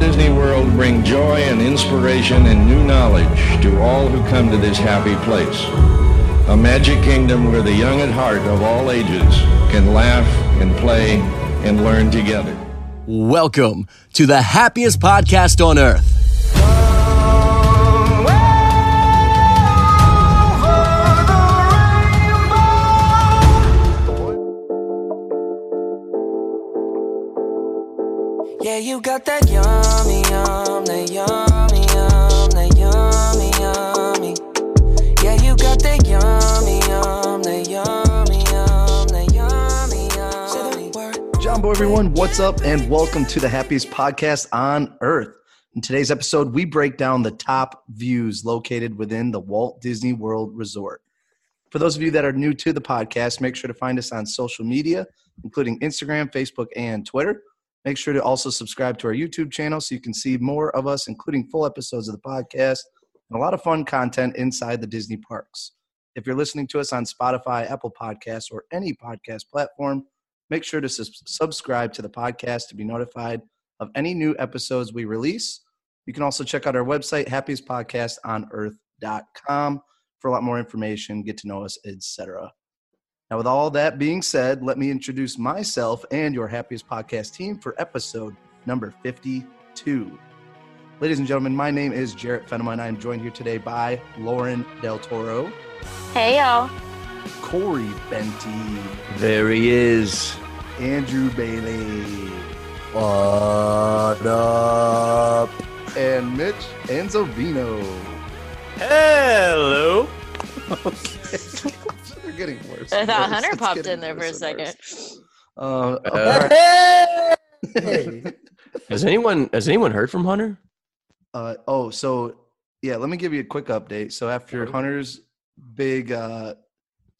Walt Disney World bring joy and inspiration and new knowledge to all who come to this happy place. A magic kingdom where the young at heart of all ages can laugh and play and learn together. Welcome to the happiest podcast on earth. Yeah, you got that Everyone, what's up? And welcome to the happiest podcast on earth. In today's episode, we break down the top views located within the Walt Disney World Resort. For those of you that are new to the podcast, make sure to find us on social media, including Instagram, Facebook, and Twitter. Make sure to also subscribe to our YouTube channel so you can see more of us, including full episodes of the podcast and a lot of fun content inside the Disney parks. If you're listening to us on Spotify, Apple Podcasts, or any podcast platform, make sure to sus- subscribe to the podcast to be notified of any new episodes we release. You can also check out our website, happiestpodcastonearth.com, for a lot more information, get to know us, etc. Now, with all that being said, let me introduce myself and your happiest podcast team for episode number 52. Ladies and gentlemen, my name is Jarrett Fenneman. I am joined here today by Lauren Del Toro, Hey y'all. Corey Benty, There he is. Andrew Bailey, What up? and Mitch Anzovino. Hello. We're getting worse. I thought Worse. Hunter It's popped in there for a second. Uh, Uh, alright. Has anyone has anyone heard from Hunter? Uh, oh, so yeah, let me give you a quick update. So after Hunter's big uh,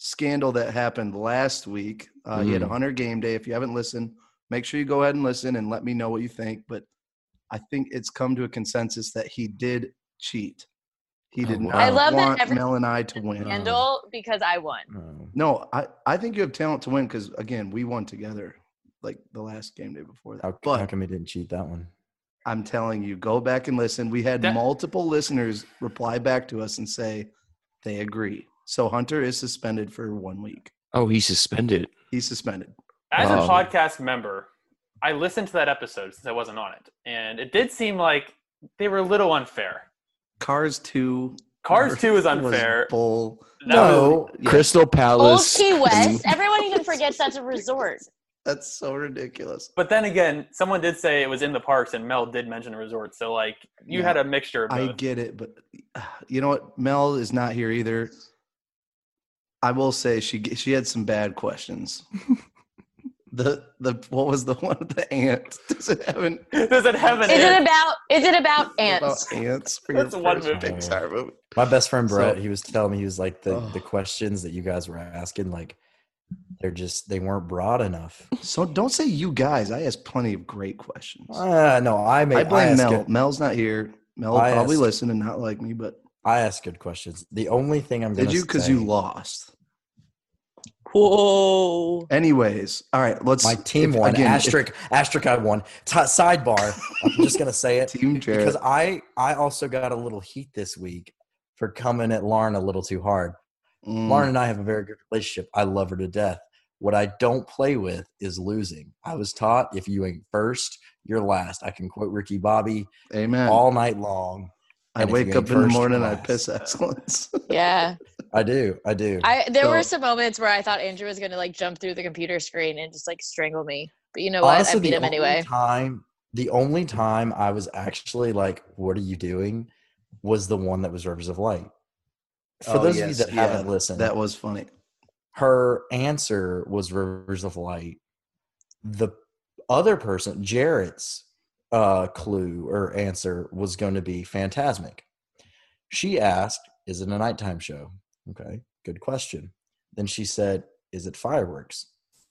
scandal that happened last week, uh, he had a Mhm. Hunter game day. If you haven't listened, make sure you go ahead and listen and let me know what you think. But I think it's come to a consensus that he did cheat. He did Oh, wow. not I love that want every- Mel and I to win. Handle because I won. Oh. No, I, I think you have talent to win because again, we won together like the last game day before that. How, but how come he didn't cheat that one? I'm telling you, go back and listen. We had That- multiple listeners reply back to us and say they agree. So Hunter is suspended for one week. Oh, he's suspended. He's suspended. As a Oh. podcast member, I listened to that episode since I wasn't on it, and it did seem like they were a little unfair. Cars two. Cars 2 is was unfair. Bull. That No. Yeah, Crystal Old Palace. Key and- West. Everyone even forgets that's a resort. that's so ridiculous. But then again, someone did say it was in the parks, and Mel did mention a resort. So like, you Yeah, had a mixture of I get it, but uh, you know what? Mel is not here either. I will say she she had some bad questions. the the what was the one with the ant? Does it have an Does it have an Is it about is it about ants? about ants for your That's one first movie. Pixar movie? My best friend So- Brett, he was telling me he was like the, the Oh. questions that you guys were asking, like they're just they weren't broad enough. So don't say you guys. I asked plenty of great questions. Uh, no, I made I blame asked Mel. Good, Mel's not here. Mel will I probably asked- listen and not like me, but I ask good questions. The only thing I'm did gonna you? Because you lost. Whoa. Anyways, all right. Let's. my team if- won. again, if- asterisk, asterisk, I won. T- sidebar. I'm just gonna say it Team Jarrett. because I I also got a little heat this week for coming at Lauren a little too hard. Mm, Lauren and I have a very good relationship. I love her to death. What I don't play with is losing. I was taught if you ain't first, you're last. I can quote Ricky Bobby Amen. all night long. I and wake up in the morning. I last. piss excellence. Yeah. I do. I do. I there were some moments where I thought Andrew was gonna like jump through the computer screen and just like strangle me. But you know what? I beat him anyway. Time, the only time I was actually like, "What are you doing?" was the one that was Rivers of Light. For Oh, those of you that yeah, haven't listened, that was funny. her answer was Rivers of Light. The other person, Jarrett's uh, clue or answer was going to be Fantasmic. She asked, Is it a nighttime show? Okay, good question. Then she said, Is it fireworks?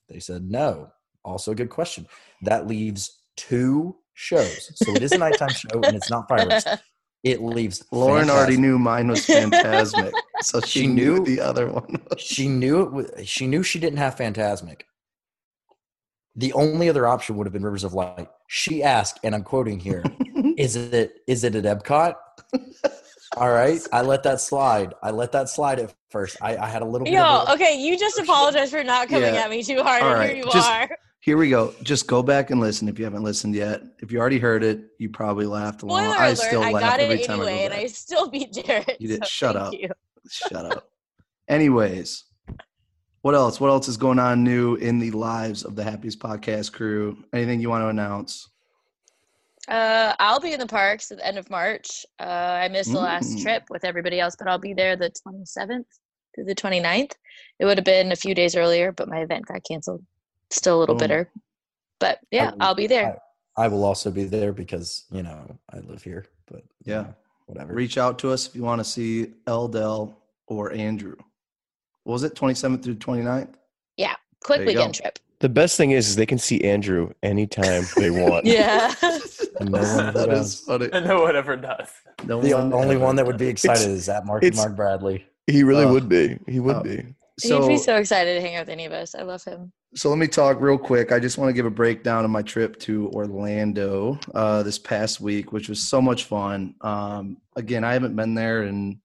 They said, No. Also, a good question. That leaves two shows. So it is a nighttime show and it's not fireworks. It leaves Lauren already knew mine was Fantasmic, so she, She knew, knew- the other one. was. she knew it was, she knew she didn't have fantasmic the only other option would have been rivers of light she asked and i'm quoting here Is it is it at Epcot? All right, I let that slide. I let that slide at first. I, I had a little bit. Yo, of a, okay, you just apologize for not coming Yeah. at me too hard, All and right, here you just- are. Here we go. Just go back and listen if you haven't listened yet. If you already heard it, you probably laughed along. Spoiler I alert, still I laugh got every it time anyway, I and I still beat Jarrett. You did. so Shut thank up. you. Shut up. Anyways, what else? What else is going on new in the lives of the Happiest Podcast crew? Anything you want to announce? Uh, I'll be in the parks at the end of March. Uh, I missed the last Mm. trip with everybody else, but I'll be there the 27th through the 29th. It would have been a few days earlier, but my event got canceled. Still a little bitter. But yeah, will- I'll be there. I will also be there because you know I live here. But you Yeah. know, whatever. Reach out to us if you want to see Eldell or Andrew. What was it 27th through 29th? Yeah, Quick there you weekend go. trip. The best thing is, is they can see Andrew anytime they want. Yeah. No one ever that does. is funny. And no one ever does. No The one only one that would be excited It's- is that Mark Mark Bradley. He really Oh. would be. He would Oh. be. So, He'd be so excited to hang out with any of us. I love him. So let me talk real quick. I just want to give a breakdown of my trip to Orlando uh, this past week, which was so much fun. Um, again, I haven't been there in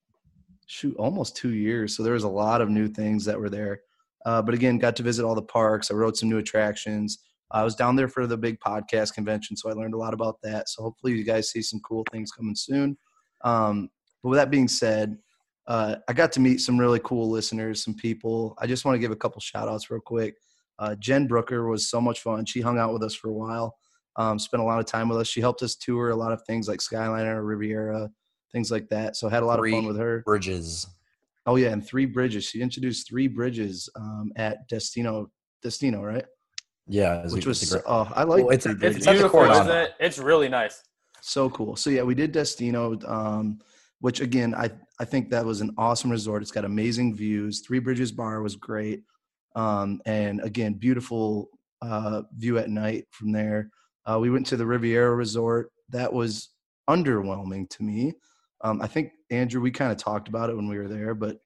shoot almost two years, so there was a lot of new things that were there. Uh, but again, got to visit all the parks. I rode some new attractions. I was down there for the big podcast convention, so I learned a lot about that. So hopefully, you guys see some cool things coming soon. Um, but with that being said, uh, I got to meet some really cool listeners, some people. I just want to give a couple shout outs real quick. Uh, Jen Brooker was so much fun. She hung out with us for a while, um, spent a lot of time with us. She helped us tour a lot of things like Skyliner, Riviera, things like that. So I had a lot of fun with her. Bridges. Oh yeah, and three bridges. She introduced three bridges um, at Destino, Destino, right? Yeah, it's Which it's was a great- oh, I like Well, it's a- It's. It's at the beautiful, Coronado. isn't it? It's really nice. So cool. So yeah, we did Destino, um, which again, I I think that was an awesome resort. It's got amazing views. Three Bridges Bar was great, um, and again, beautiful uh, view at night from there. Uh, we went to the Riviera Resort. That was underwhelming to me. Um, I think Andrew, we kind of talked about it when we were there, but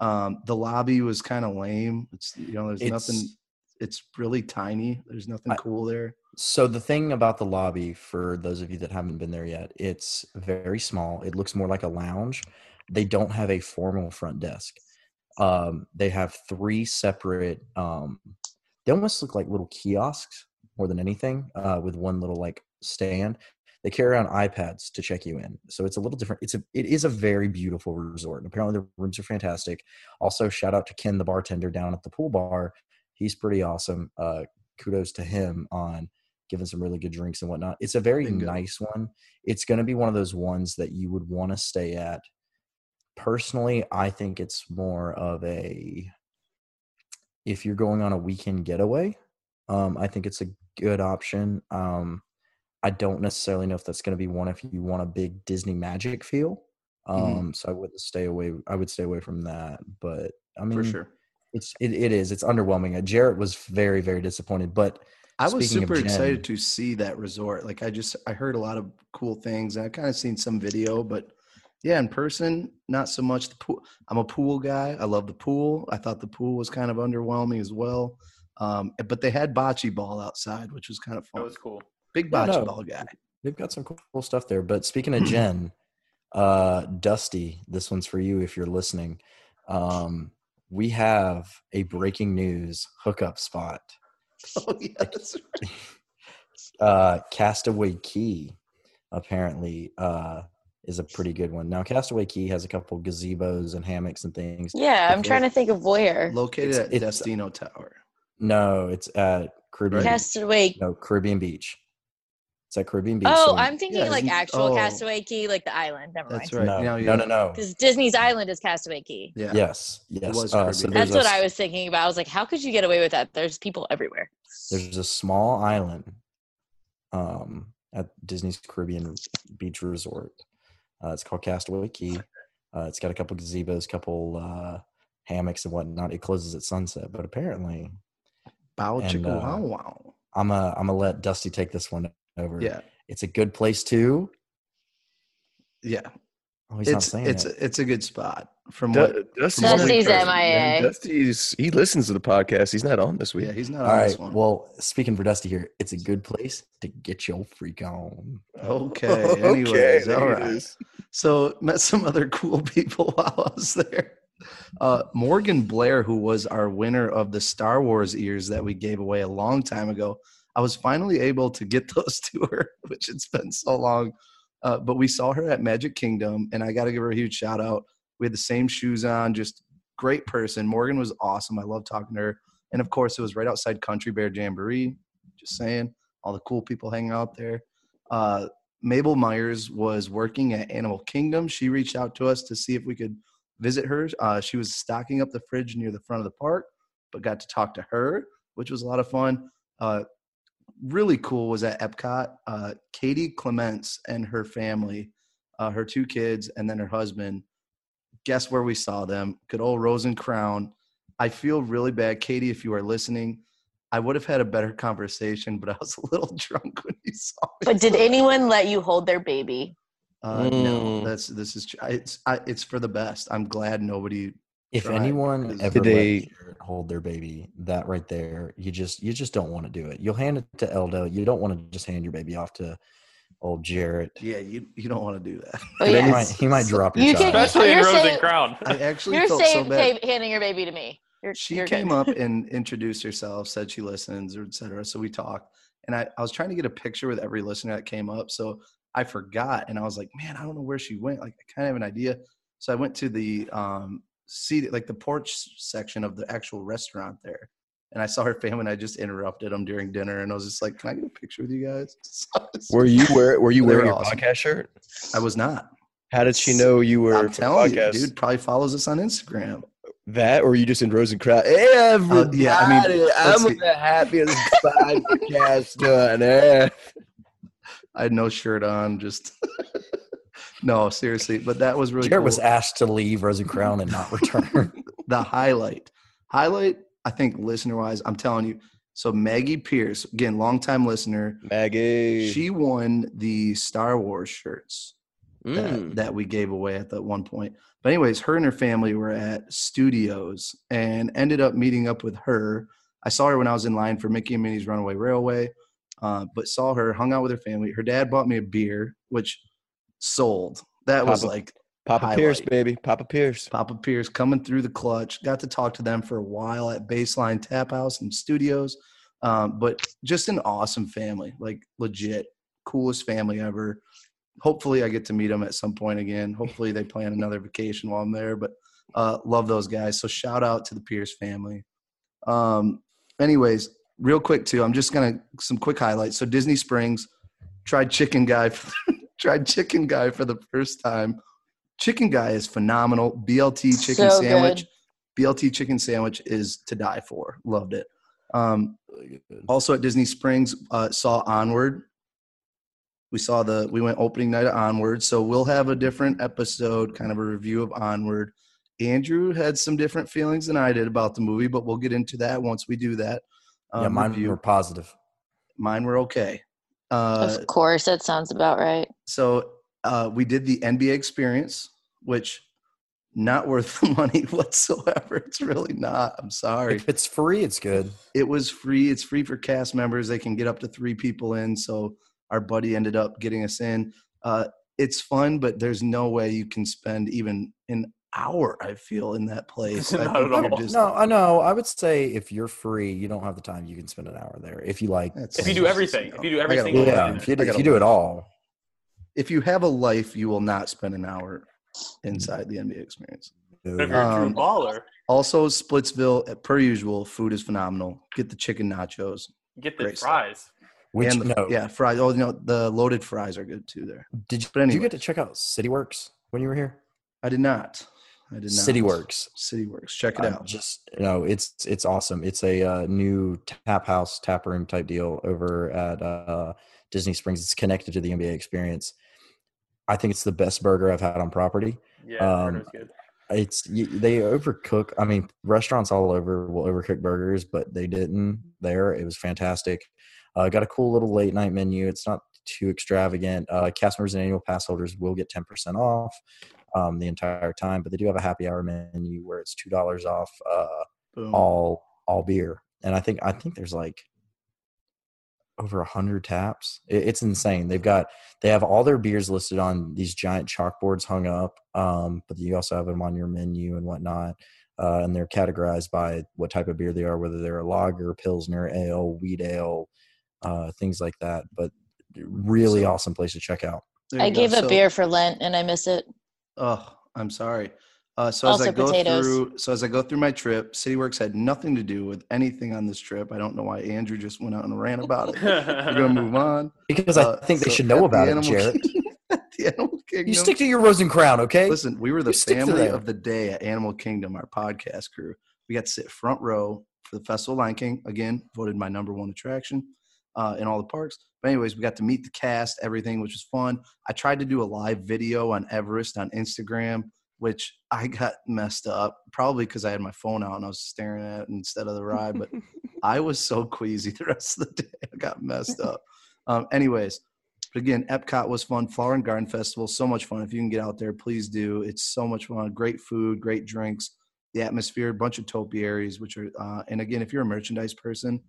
um, the lobby was kind of lame. It's you know, there's nothing. It's- It's really tiny. There's nothing I- cool there. So the thing about the lobby, for those of you that haven't been there yet, it's very small. It looks more like a lounge. They don't have a formal front desk. Um, they have three separate. Um, they almost look like little kiosks more than anything, uh, with one little like stand. They carry around iPads to check you in, so it's a little different. It's a it is a very beautiful resort. And apparently the rooms are fantastic. Also, shout out to Ken, the bartender down at the pool bar. He's pretty awesome. Uh, kudos to him on giving some really good drinks and whatnot. It's a very Bingo. nice one. It's going to be one of those ones that you would want to stay at. Personally, I think it's more of a if you're going on a weekend getaway. Um, I think it's a good option. Um, I don't necessarily know if that's going to be one if you want a big Disney magic feel. Mhm. Um, so I wouldn't stay away. I would stay away from that. But I mean, for sure. it's it, it is. It's underwhelming. Uh, Jarrett was very very disappointed, but I was Speaking of super excited to see that resort. Like I just I heard a lot of cool things. and I kind of seen some video, but yeah, in person, not so much. The pool. I'm a pool guy. I love the pool. I thought the pool was kind of underwhelming as well. Um, but they had bocce ball outside, which was kind of fun. That was cool. Big Yeah, bocce no. ball guy. they've got some cool, cool stuff there. But speaking of Jen, uh, Dusty, this one's for you if you're listening. Um, we have a breaking news hookup spot. Oh yeah, that's right. Uh, Castaway Key apparently uh, is a pretty good one. Now, Castaway Key has a couple gazebos and hammocks and things. Yeah, I'm trying to think of where. located It's- at it's- Destino Tower. No, it's at Caribbean. Castaway. No, Caribbean Beach. It's at Caribbean Beach. Oh, so- I'm thinking Yeah, like actual oh. Castaway Key, like the island. Never That's mind. right. No, Now no, no, no. Because Disney's Island is Castaway Key. Yeah. Yes, yes. was Uh, so Caribbean. there's That's what I was thinking about. I was like, how could you get away with that? There's people everywhere. There's a small island um, at Disney's Caribbean Beach Resort. Uh, it's called Castaway Key. Uh, it's got a couple gazebos, couple uh, hammocks and whatnot. It closes at sunset, but apparently, Bow And, chicka uh, wow wow. I'm a I'm gonna let Dusty take this one over. Yeah. it's a good place too. Yeah. Oh, he's not it's saying it's it. it's a good spot. From what? Du- Dusty's, Dusty's not- MIA. Dusty's he listens to the podcast. He's not on this week. Yeah, he's not All on this one. Well, speaking for Dusty here, it's a good place to get your freak on. Okay. Okay, Anyways, there all it right. is. So met some other cool people while I was there. Uh, Morgan Blair, who was our winner of the Star Wars ears that we gave away a long time ago, I was finally able to get those to her, which it's been so long. Uh, but we saw her at Magic Kingdom, and I got to give her a huge shout out. We had the same shoes on, just great person. Morgan was awesome. I love talking to her. And of course, it was right outside Country Bear Jamboree. Just saying, all the cool people hanging out there. Uh, Mabel Myers was working at Animal Kingdom. She reached out to us to see if we could visit her. Uh, she was stocking up the fridge near the front of the park, but got to talk to her, which was a lot of fun. Uh, really cool was at Epcot. Uh, Katie Clements and her family, uh, her two kids, and then her husband. Guess where we saw them? Good old Rose and Crown. I feel really bad, Katie, if you are listening. I would have had a better conversation, but I was a little drunk when you saw me. But did anyone let you hold their baby? Uh, No, Mm. that's this is tr- it's I, it's for the best. I'm glad nobody. If Right, anyone 'cause- ever Did let hold their baby, that right there, you just you just don't want to do it. You'll hand it to Eldo. You don't want to just hand your baby off to old Jarrett. Yeah, you you don't want to do that. Oh, He might, he might drop your You child. can- Especially in You're Rose saying- and Crown. I actually You're felt so bad. handing your baby to me. You're, She you're came good. up and introduced herself, said she listens, or et cetera. So we talked, and I, I was trying to get a picture with every listener that came up. So I forgot, and I was like, man, I don't know where she went. Like I kind of have an idea. So I went to the um seat, like the porch section of the actual restaurant there, and I saw her family. and I just interrupted them during dinner, and I was just like, can I get a picture with you guys? Were you wear Were you wearing your awesome. podcast shirt? I was not. How did she know you were I'm telling you, dude. Probably follows us on Instagram. That or you just in Rose and Crown? Hey, everybody! Uh, yeah, I mean, I'm see. the happiest podcast on earth. I had no shirt on. Just no, seriously. But that was really Jarrett cool. was asked to leave and Crown and not return. the highlight. Highlight, I think, listener wise, I'm telling you. So Maggie Pierce, again, longtime listener, Maggie. she won the Star Wars shirts Mm. that, that we gave away at that one point. But anyways, her and her family were at studios and ended up meeting up with her. I saw her when I was in line for Mickey and Minnie's Runaway Railway, uh, but saw her, hung out with her family. Her dad bought me a beer, which sold. That was like Papa Pierce, baby. Papa Pierce. Papa Pierce coming through the clutch. Got to talk to them for a while at Baseline Tap House and Studios. Um, but just an awesome family, like legit, coolest family ever. Hopefully, I get to meet them at some point again. Hopefully, they plan another vacation while I'm there. But uh, love those guys. So shout out to the Pierce family. Um, anyways, real quick too, I'm just gonna some quick highlights. So Disney Springs tried Chicken Guy, tried Chicken Guy for the first time. Chicken Guy is phenomenal. BLT chicken So sandwich. good. BLT chicken sandwich is to die for. Loved it. Um, also at Disney Springs, uh, saw Onward. We saw the we went opening night of Onward, so we'll have a different episode, kind of a review of Onward. Andrew had some different feelings than I did about the movie, but we'll get into that once we do that. yeah, um, mine review. were positive. mine were okay. Uh, of course, that sounds about right. so uh, we did the NBA experience, which not worth the money whatsoever. It's really not. I'm sorry. If it's free, it's good. It was free. It's free for cast members. They can get up to three people in. So our buddy ended up getting us in. Uh, it's fun, but there's no way you can spend even an hour. I feel in that place. Not at all. just- No, I know. I would say if you're free, you don't have the time. You can spend an hour there if you like. If you do everything, if you do I every gotta. Yeah, if you, do, if you do it all. If you have a life, you will not spend an hour inside the NBA experience. If you're a true Um, baller, Also, Splitsville, uh, per usual, food is phenomenal. Get the chicken nachos. get the great stuff. fries. Which and the, no, yeah, fries. Oh, you know the loaded fries are good too. There, Did you, but did you get to check out City Works when you were here? I did not. I did not. CityWorks. CityWorks. Check it out. Just you know, it's it's awesome. It's a uh, new tap house, tap room type deal over at uh, Disney Springs. It's connected to the NBA experience. I think it's the best burger I've had on property. Yeah, I Um, good. It's they overcook. I mean, restaurants all over will overcook burgers, but they didn't there. It was fantastic. Uh, got a cool little late night menu. It's not too extravagant. Uh, cast members and annual pass holders will get ten percent off. Um, the entire time. But they do have a happy hour menu where it's two dollars off uh, all all beer, and I think I think there's like over a hundred taps. It, it's insane. They've got they have all their beers listed on these giant chalkboards hung up, um, but you also have them on your menu and whatnot. Uh, and they're categorized by what type of beer they are, whether they're a lager, pilsner, ale, wheat ale, uh, things like that. But really So- awesome place to check out. I you go. gave up So- beer for Lent and I miss it. Oh, I'm sorry. Uh, so as I go potatoes. through, so as I go through my trip, CityWorks had nothing to do with anything on this trip. I don't know why Andrew just went out and ran about it. We're gonna move on. Because Uh, I think they so should at know the about it, Animal Jarrett. The Animal Kingdom. You stick to your rose and crown, okay? Listen, we were the You family of the day at Animal Kingdom, our podcast crew. We got to sit front row for the Festival of Lion King. Again, voted my number one attraction uh, in all the parks. But anyways, we got to meet the cast, everything, which was fun. I tried to do a live video on Everest on Instagram, which I got messed up, probably because I had my phone out and I was staring at it instead of the ride. But I was so queasy the rest of the day. I got messed up. Um, anyways, but again, Epcot was fun. Flower and Garden Festival, so much fun. If you can get out there, please do. It's so much fun. Great food, great drinks, the atmosphere, bunch of topiaries, which are, uh, and again, if you're a merchandise person,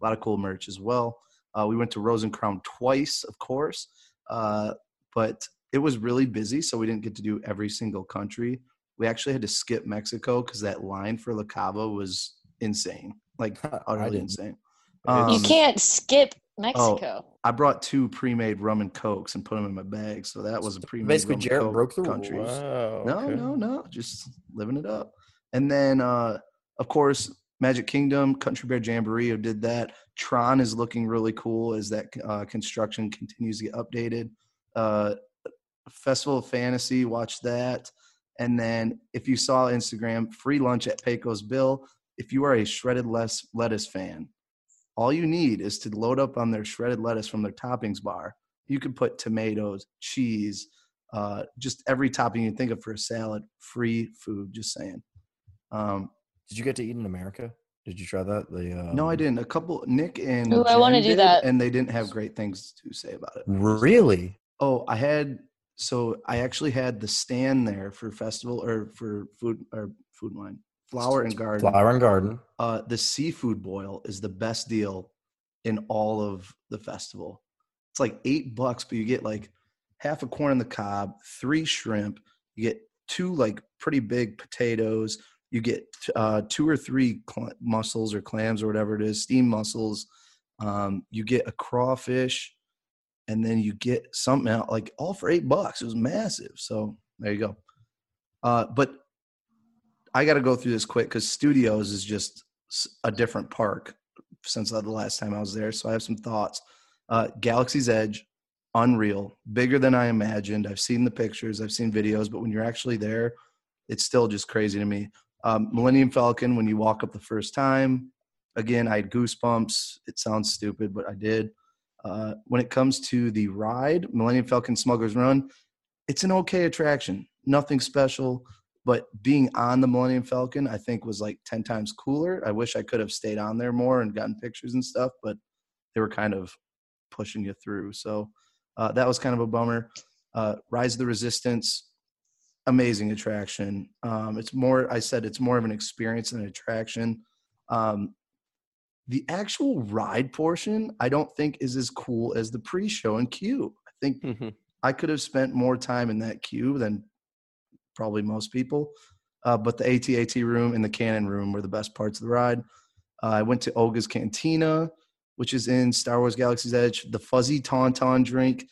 a lot of cool merch as well. Uh, we went to Rose and Crown twice, of course, uh, but it was really busy, so we didn't get to do every single country. We actually had to skip Mexico because that line for La Cava was insane, like I utterly didn't. insane. you Um, can't skip Mexico. I brought two pre-made rum and cokes and put them in my bag, so that was a pre-made. Basically, rum and Jarrett Coke broke the countries. rules. Wow. No, no, no, just living it up. And then, uh, of course, Magic Kingdom, Country Bear Jamboree, did that. Tron is looking really cool as that uh, construction continues to get updated. Uh, Festival of Fantasy, watch that. And then, if you saw Instagram, free lunch at Pecos Bill. If you are a shredded lettuce fan, all you need is to load up on their shredded lettuce from their toppings bar. You could put tomatoes, cheese, uh, just every topping you can think of for a salad. Free food. Just saying. Um, Did you get to eat in America? Did you try that? The um, no, I didn't. A couple, Nick and Ooh, I wanna do did, that. and they didn't have great things to say about it. Really? Oh, I had so I actually had the stand there for festival or for food or food wine, flower and garden. Flower and garden. Uh, the seafood boil is the best deal in all of the festival. It's like eight bucks, but you get like half a corn on the cob, three shrimp, you get two like pretty big potatoes, you get uh, two or three cl- mussels or clams or whatever it is, steam mussels. Um, you get a crawfish, and then you get something out like all for eight bucks. It was massive. So there you go. Uh, but I got to go through this quick because Studios is just a different park since the last time I was there. So I have some thoughts. Uh, Galaxy's Edge, unreal, bigger than I imagined. I've seen the pictures, I've seen videos, but when you're actually there, it's still just crazy to me. Um, Millennium Falcon, when you walk up the first time, again, I had goosebumps. It sounds stupid, but I did. Uh, when it comes to the ride, Millennium Falcon Smuggler's Run, it's an okay attraction. Nothing special, but being on the Millennium Falcon, I think was like 10 times cooler. I wish I could have stayed on there more and gotten pictures and stuff, but they were kind of pushing you through. So uh, that was kind of a bummer. Uh, Rise of the Resistance, amazing attraction. Um, it's more, I said, it's more of an experience than an attraction. Um, the actual ride portion, I don't think is as cool as the pre-show and queue. I think Mhm. I could have spent more time in that queue than probably most people. Uh, but the AT-AT room and the cannon room were the best parts of the ride. Uh, I went to Oga's Cantina, which is in Star Wars Galaxy's Edge. The fuzzy tauntaun drink,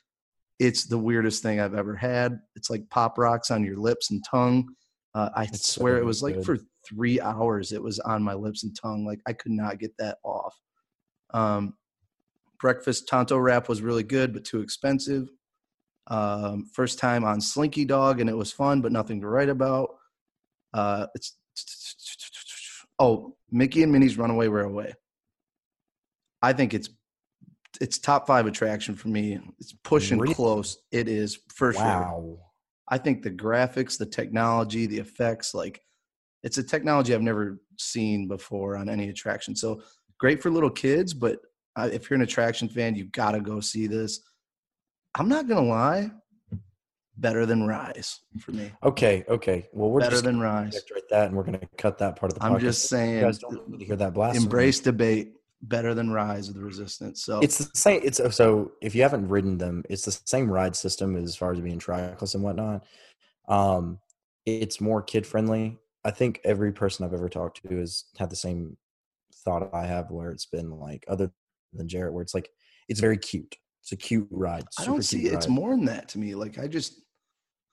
it's the weirdest thing I've ever had. It's like pop rocks on your lips and tongue. Uh, I It's so swear it was like for three hours. It was on my lips and tongue. Like I could not get that off. Um, breakfast Ronto wrap was really good, but too expensive. Um, first time on Slinky Dog, and it was fun, but nothing to write about. Uh, it's oh, Mickey and Minnie's Runaway Railway. I think it's it's top five attraction for me. It's pushing Really? close. It is for sure. Wow. I think the graphics, the technology, the effects, like it's a technology I've never seen before on any attraction. So great for little kids, but uh, if you're an attraction fan, you got to go see this. I'm not going to lie. better than Rise for me. Okay, okay. Well, we're better just than Rise. right that, and we're going to cut that part of the. I'm podcast. just You saying, guys don't need to hear that blasphemy. embrace debate. Better than Rise of the Resistance. So It's the same. It's so if you haven't ridden them, it's the same ride system as far as being trackless and whatnot. Um, it's more kid friendly. I think every person I've ever talked to has had the same thought I have, where it's been like other than Jarrett, where it's like it's very cute. It's a cute ride. I don't see it's ride. more than that to me. Like I just,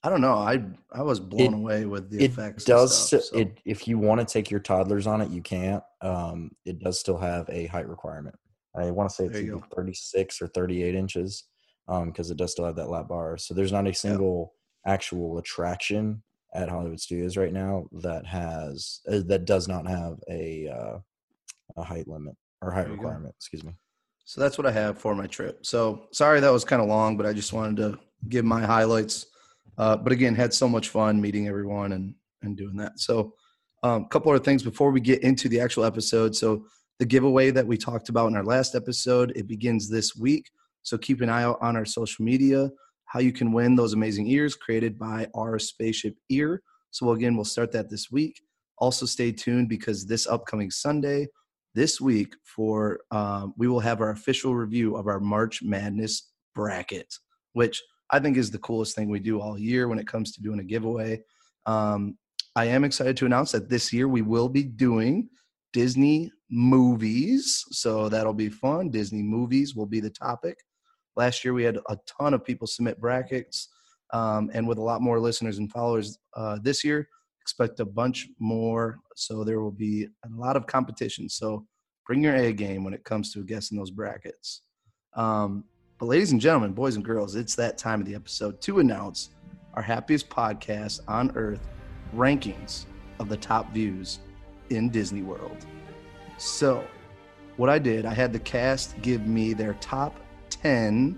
I don't know. I I was blown It- away with the it effects. does stuff, so. it if you want to take your toddlers on it you can't um it does still have a height requirement i want to say it's There you either 36 or 38 inches um because it does still have that lap bar so there's not a single actual attraction at hollywood studios right now that has uh, that does not have a uh a height limit or height go. requirement excuse me So that's what I have for my trip. So sorry that was kind of long, but I just wanted to give my highlights. Uh, but again, had so much fun meeting everyone and and doing that. So a um, couple other things before we get into the actual episode. So the giveaway that we talked about in our last episode, it begins this week. So keep an eye out on our social media. How you can win those amazing ears created by our spaceship ear. So again, we'll start that this week. Also, stay tuned because this upcoming Sunday, this week for um, we will have our official review of our March Madness bracket, which I think is the coolest thing we do all year when it comes to doing a giveaway. Um, I am excited to announce that this year we will be doing Disney movies, so that'll be fun. Disney movies will be the topic. Last year we had a ton of people submit brackets, um, and with a lot more listeners and followers uh, this year, expect a bunch more. So there will be a lot of competition. So bring your A game when it comes to guessing those brackets. Um, but ladies and gentlemen, boys and girls, it's that time of the episode to announce our happiest podcast on earth rankings of the top views in Disney World. So, what I did, I had the cast give me their top 10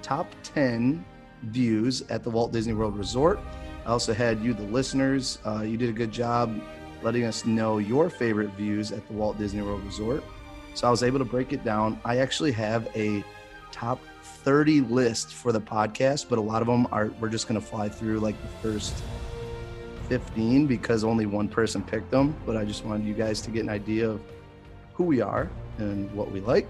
top 10 views at the Walt Disney World Resort. I also had you, the listeners. Uh, you did a good job letting us know your favorite views at the Walt Disney World Resort. So I was able to break it down. I actually have a top 30 list for the podcast, but a lot of them are, we're just going to fly through like the first 15 because only one person picked them. But I just wanted you guys to get an idea of who we are and what we like.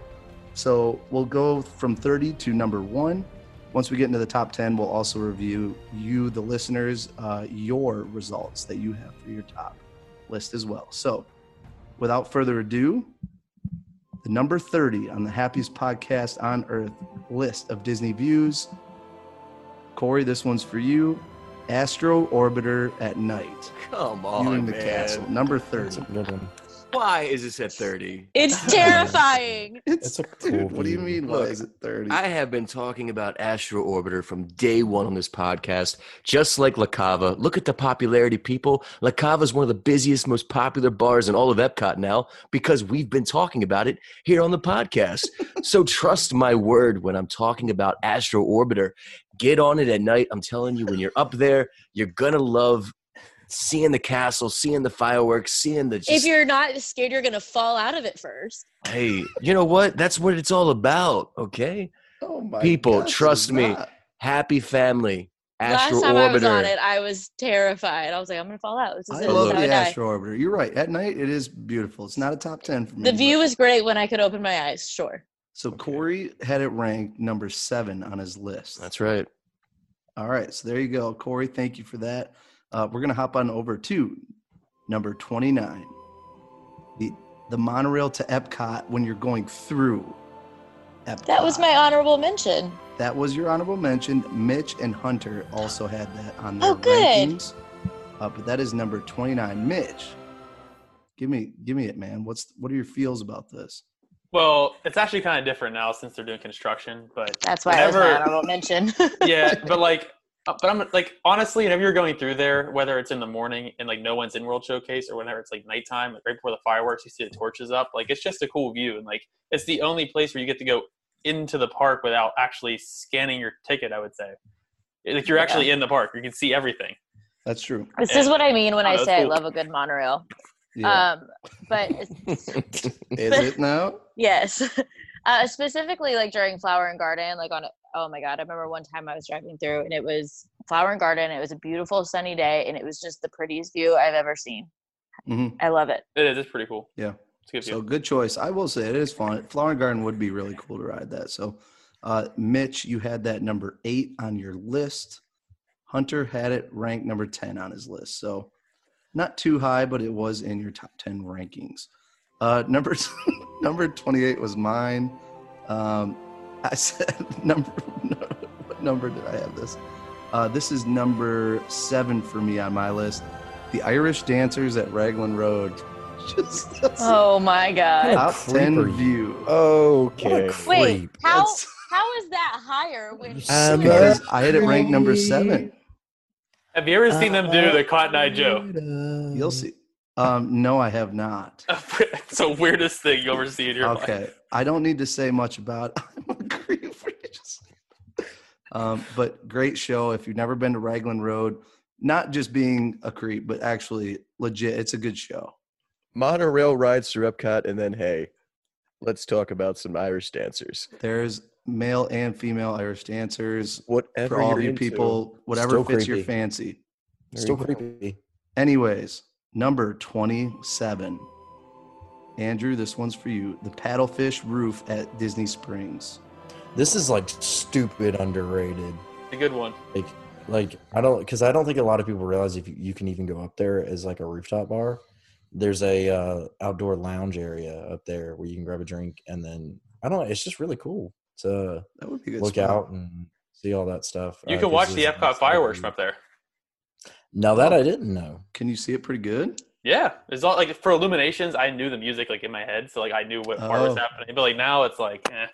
So we'll go from 30 to number one. Once we get into the top 10, we'll also review you, the listeners, uh, your results that you have for your top list as well. So without further ado, the number 30 on the happiest podcast on earth list of Disney views. Corey, this one's for you. Astro Orbiter at night. Come viewing on, the man. castle. Number That's 30. A good one. Why is this at 30? It's terrifying. It's a cool Dude, what do you view. mean? Why Look, is it 30? I have been talking about Astro Orbiter from day one on this podcast, just like La Cava. Look at the popularity, people. La Cava is one of the busiest, most popular bars in all of Epcot now because we've been talking about it here on the podcast. so trust my word when I'm talking about Astro Orbiter. Get on it at night. I'm telling you, when you're up there, you're going to love seeing the castle, seeing the fireworks, seeing the. if you're not scared, you're gonna fall out of it first. hey, you know what? That's what it's all about, okay? oh my people, gosh, trust me. not. Happy family. Astro Last time I was on it, I was terrified. I was like, I'm gonna fall out. This is I it. love This I the. Astro Orbiter. You're right. At night, it is beautiful. It's not a top 10 for me. The but- view is great when I could open my eyes. Sure. So Corey had it ranked number seven on his list. That's right. All right. So there you go. Corey, thank you for that. Uh, we're going to hop on over to number 29. The, the monorail to Epcot when you're going through Epcot. That was my honorable mention. That was your honorable mention. Mitch and Hunter also had that on their Oh, good. rankings. Uh, but that is number 29. Mitch, give me give me it, man. What's what are your feels about this? Well, it's actually kind of different now since they're doing construction, but That's why I was my Whenever- honorable mention. yeah, but like, but I'm like, honestly, whenever you're going through there, whether it's in the morning and like no one's in World Showcase or whenever it's like nighttime, like right before the fireworks, you see the torches up, like it's just a cool view. And like, it's the only place where you get to go into the park without actually scanning your ticket, I would say. Like, you're actually in the park, you can see everything. That's true. this is what I mean when Oh, I say cool. I love a good monorail. Yeah. Um, but is it now? yes, uh, specifically like during Flower and Garden, like on. Oh my god, I remember one time I was driving through and it was Flower and Garden. It was a beautiful sunny day, and it was just the prettiest view I've ever seen. hmm I love it. It is. It's pretty cool. Yeah. Good So view. good choice. I will say it is fun. Flower and Garden would be really cool to ride that. So, uh, Mitch, you had that number eight on your list. Hunter had it ranked number 10 on his list. So, not too high, but it was in your top 10 rankings. Uh, number number 28 was mine. Um, I said number what number did I have this? Uh, this is number seven for me on my list. The Irish Dancers at Raglan Road. Just Oh my god! top creep 10 are you? view. Okay. Wait, how That's- how is that higher? When I'm because I had it ranked number seven. Have you ever seen them do the Cotton Eye Joe? You'll see. Um, no, I have not. it's the weirdest thing you ever see in your Okay, life. Okay, I don't need to say much about. I'm a creep for you just- Um, but great show. If you've never been to Raglan Road, not just being a creep, but actually legit, it's a good show. Monorail rides through Epcot, and then hey, let's talk about some Irish dancers. There's male and female Irish dancers Whatever for all you're you into. people, whatever Still fits your fancy. There Still creepy. Anyways, number 27. Andrew, this one's for you. The paddlefish roof at Disney Springs. This is like stupid underrated. A good one. Like, like I don't because I don't think a lot of people realize if you, you can even go up there as like a rooftop bar. There's a uh, outdoor lounge area up there where you can grab a drink and then I don't know. It's just really cool to That would be good. look spot. out and see all that stuff. You uh, can 'cause watch the there's Epcot fireworks from up there. Now that I didn't know. Can you see it pretty good? Yeah, it's all like for Illuminations. I knew the music like in my head, so like I knew what part was Oh. happening. But like now, it's like, eh.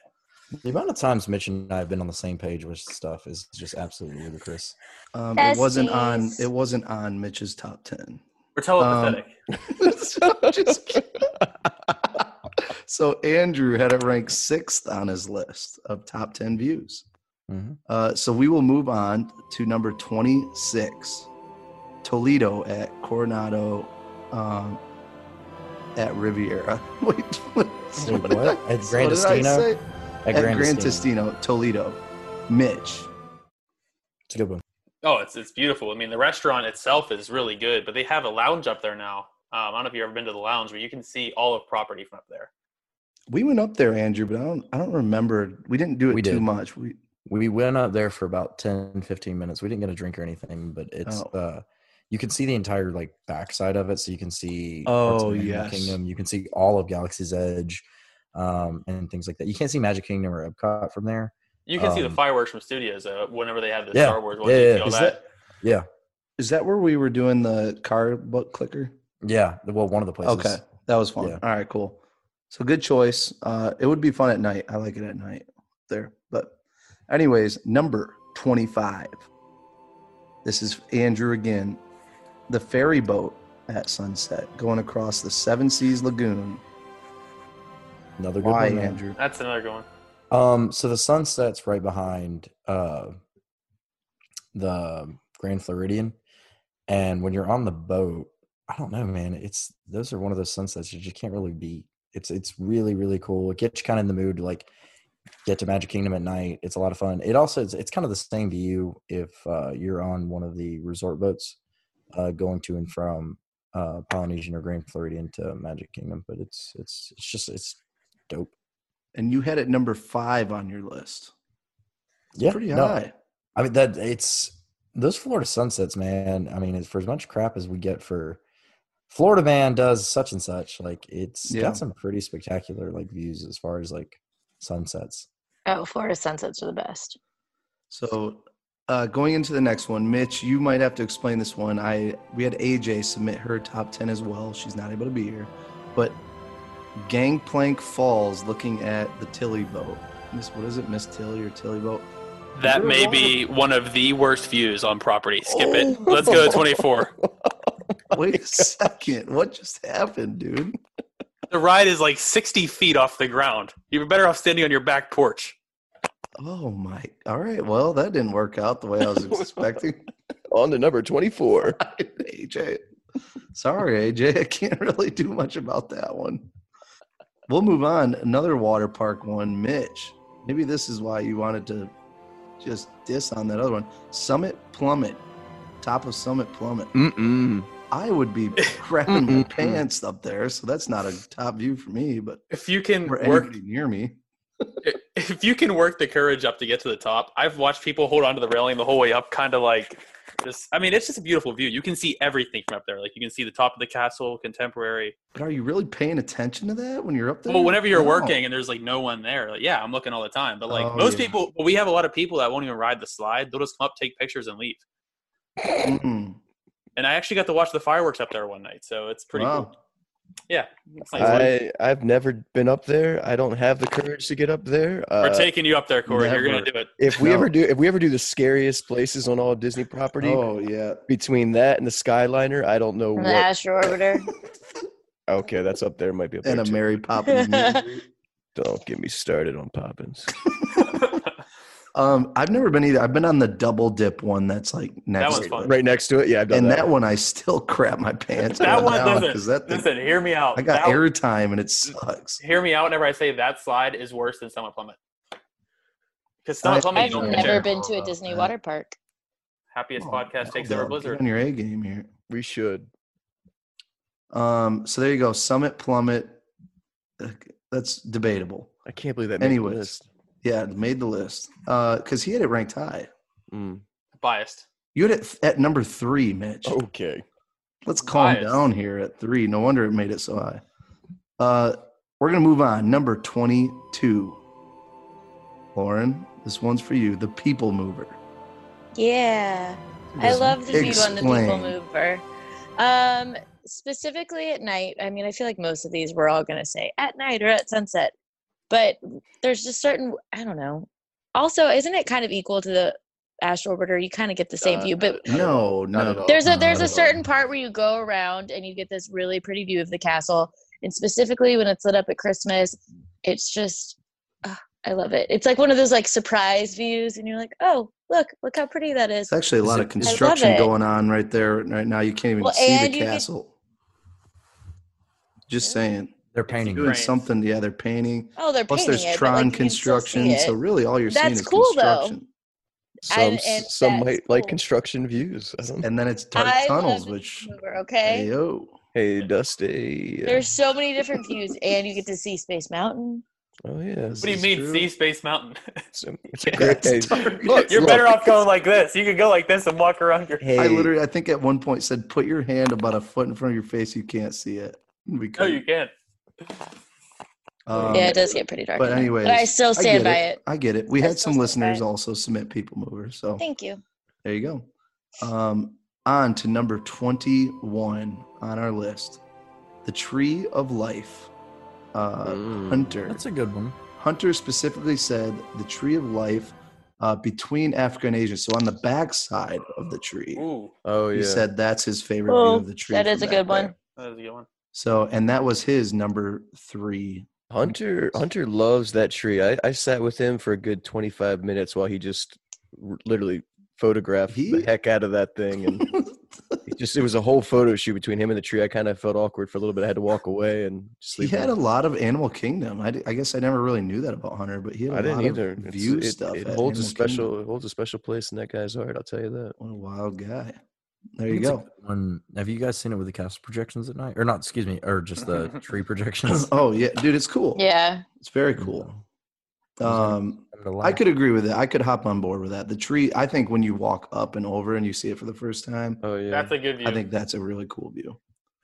The amount of times Mitch and I have been on the same page with stuff is just absolutely ludicrous. Um, it wasn't on. It wasn't on Mitch's top ten. we're telepathetic. Just so Andrew had it ranked sixth on his list of top ten views. Mhm. Uh, so we will move on to number twenty-six, Toledo at Coronado, um, at Riviera. Wait, what, Wait, did what? I- At Gran what did I say? At, At Grand Gran Destino. Testino, Toledo. Mitch. It's a good one. Oh, it's it's beautiful. I mean, the restaurant itself is really good, but they have a lounge up there now. Um, I don't know if you've ever been to the lounge, where you can see all of property from up there. We went up there, Andrew, but I don't. I don't remember. We didn't do it We too did. much. We We went up there for about 10, 15 minutes. We didn't get a drink or anything, but it's Oh. uh you can see the entire like backside of it. So you can see Oh, Animal yes. Kingdom, you can see all of Galaxy's Edge, um, and things like that. You can't see Magic Kingdom or Epcot from there. You can see the Um, fireworks from studios uh, whenever they have the Yeah, Star Wars ones. yeah, you yeah, is that. that Yeah. is that where we were doing the car book clicker? Yeah. Well, one of the places. Okay, that was fun. Yeah. All right, cool. So good choice. Uh, it would be fun at night. I like it at night there. But, anyways, number twenty-five. This is Andrew again. The ferry boat at sunset going across the Seven Seas Lagoon. Another good Why, one. Andrew? That's another good one. Um, so the sunset's right behind uh the Grand Floridian. And when you're on the boat, I don't know, man. It's those are one of those sunsets you just can't really beat. It's it's really, really cool. It gets you kind of in the mood to like get to Magic Kingdom at night. It's a lot of fun. It also it's, it's kind of the same view if uh, you're on one of the resort boats uh, going to and from uh, Polynesian or Grand Floridian to Magic Kingdom. But it's it's it's just it's dope. And you had it number five on your list. Yeah, Pretty no, high. I mean that it's those Florida sunsets, man. I mean, it's for as much crap as we get for Florida man does such and such. Like it's Yeah. got some pretty spectacular like views as far as like sunsets. Oh, Florida sunsets are the best. So uh, going into the next one, Mitch, you might have to explain this one. I we had AJ submit her top ten as well. She's not able to be here, but Gangplank Falls, looking at the Tilly boat. Miss, what is it, Miss Tilly or Tilly boat? That may lot be one of the worst views on property. Skip Oh. it. Let's go to 24. Wait a second, what just happened, dude? The ride is like 60 feet off the ground. You're better off standing on your back porch. Oh my! All right, well that didn't work out the way I was expecting. On to number 24. AJ, sorry, AJ, I can't really do much about that one. We'll move on. Another water park one, Mitch. Maybe this is why you wanted to just diss on that other one. Summit Plummet, top of Summit Plummet. Mm-mm. I would be crapping my pants up there, so that's not a top view for me. But If you can for work, anybody near me, if you can work the courage up to get to the top, I've watched people hold onto the railing the whole way up, kind of like just. I mean, it's just a beautiful view. You can see everything from up there. Like you can see the top of the castle, contemporary. but are you really paying attention to that when you're up there? Well, whenever you're No. working and there's like no one there, like yeah, I'm looking all the time. But like Oh, most yeah. people, we have a lot of people that won't even ride the slide. They'll just come up, take pictures, and leave. Mm-mm. And I actually got to watch the fireworks up there one night, so it's pretty Wow. cool. Yeah. I I've never been up there. I don't have the courage to get up there. We're Uh, taking you up there, Corey. You're gonna do it. if we No. ever do, if we ever do the scariest places on all Disney property, Oh yeah. between that and the Skyliner, I don't know From what. the Astro Orbiter. Okay, that's up there. Might be up there And a too. Mary Poppins. meet and greet. Don't get me started on Poppins. um, I've never been either. I've been on the double dip one that's like next one's to fun. it. Right next to it, yeah. I've done and that. that one I still crap my pants. that one down doesn't. 'cause that thing, listen, hear me out. I got That- air time and it sucks. Hear me out whenever I say that slide is worse than Summit Plummet. Because Summit I- Plummet, I've never compare. been to a Disney water park. Happiest Oh, podcast no, takes dog, over Blizzard. on your A game here. we should. Um, so there you go. Summit plummet. That's debatable. I can't believe that. Made Anyways. List. Yeah, made the list. Uh, because he had it ranked high. Mm. Biased. You had it at number three, Mitch. Okay. Let's calm Biased. down here at three. No wonder it made it so high. Uh, we're gonna move on. Number twenty-two. Lauren, this one's for you. The People Mover. Yeah. I love the view on the People. Mover. Um, specifically at night. I mean, I feel like most of these we're all gonna say at night or at sunset, but there's just certain. I don't know. Also, isn't it kind of equal to the Astro Orbiter? You kind of get the same Uh, view, but No, Not at no. all. there's a there's a certain part where you go around and you get this really pretty view of the castle, and specifically when it's lit up at Christmas, it's just. I love it. It's like one of those like surprise views, and you're like, "Oh, look, look how pretty that is." It's actually a lot of construction going on right there right now. You can't even Well, see the you get- castle. Just saying. They're painting. Doing Cranes. something. Yeah, they're painting. Oh, they're Plus, painting there's it, but, Tron like, you can still see construction. So really, all you're seeing That's is cool, though. construction. Some And- and some that's might like construction views. I don't. And then it's dark I tunnels, love which mover, okay. Ayo. Hey, Dusty. There's so many different views, and you get to see Space Mountain. Oh yeah. What do you mean, true. see Space Mountain? It's a, it's a Yeah, great. it's Hey, look, You're look. better off going like this. You could go like this and walk around your. Hey, I literally, I think at one point said, "Put your hand about a foot in front of your face. You can't see it." We No, you can't. Um, yeah, it does get pretty dark. but anyway, but I still stand get by it. I get it. We I had some listeners also submit People movers. so Thank you. there you go. Um, on to number twenty-one on our list, the Tree of Life. Uh, Mm. Hunter. That's a good one. Hunter specifically said the Tree of Life uh, between Africa and Asia. So on the back side of the tree, Ooh, Oh yeah. he said that's his favorite Oh, view of the tree. That is a good one. there. that was a good one. So, and that was his number three. Hunter Hunter loves that tree. I, I sat with him for a good 25 minutes while he just r- literally photographed He- the heck out of that thing and it just it was a whole photo shoot between him and the tree. I kind of felt awkward for a little bit. I had to walk away and just he had a lot of Animal Kingdom. I, d- I guess I never really knew that about Hunter, but he had a I didn't lot either. of view it, stuff. it at holds a special Kingdom. it holds a special place in that guy's heart, I'll tell you that. What a wild guy. There you think it's a go. good One, have you guys seen it with the castle projections at night, or not? Excuse me, or just the tree projections? Oh yeah, dude, it's cool. Yeah. It's very cool. Um, I'm gonna I laugh. could agree with it. I could hop on board with that. The tree, I think when you walk up and over and you see it for the first time, Oh yeah. That's a good view. I think that's a really cool view.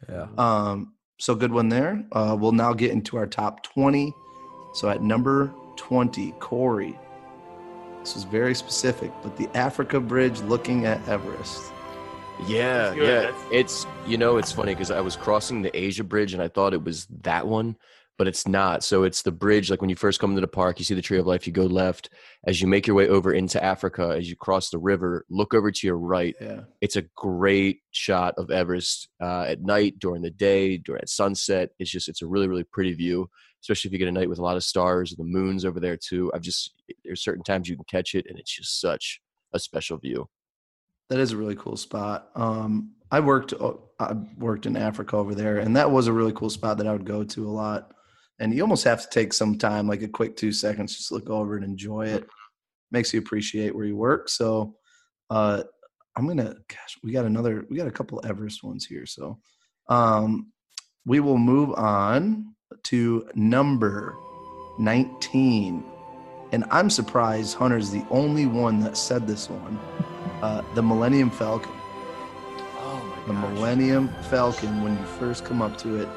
Yeah. Um, so good one there. Uh, we'll now get into our top 20. So at number 20, Corey. This was very specific, but the Africa Bridge looking at Everest. Yeah, That's yeah. that's- It's you know it's funny because I was crossing the Asia Bridge and I thought it was that one, but it's not. So it's the bridge like when you first come into the park, you see the Tree of Life, you go left. As you make your way over into Africa, as you cross the river, look over to your right. Yeah. It's a great shot of Everest uh, at night, during the day, during at sunset. It's just it's a really really pretty view, especially if you get a night with a lot of stars. And the moon's over there too. I've just there's certain times you can catch it, and it's just such a special view. That is a really cool spot. Um, I worked uh, I worked in Africa over there, and that was a really cool spot that I would go to a lot. And you almost have to take some time, like a quick two seconds, just look over and enjoy it. makes you appreciate where you work. So uh, I'm gonna. Gosh, we got another. We got a couple Everest ones here. So um, we will move on to number 19. And I'm surprised Hunter's the only one that said this one. Uh, the Millennium Falcon. Oh The my gosh. Millennium Falcon, when you first come up to it,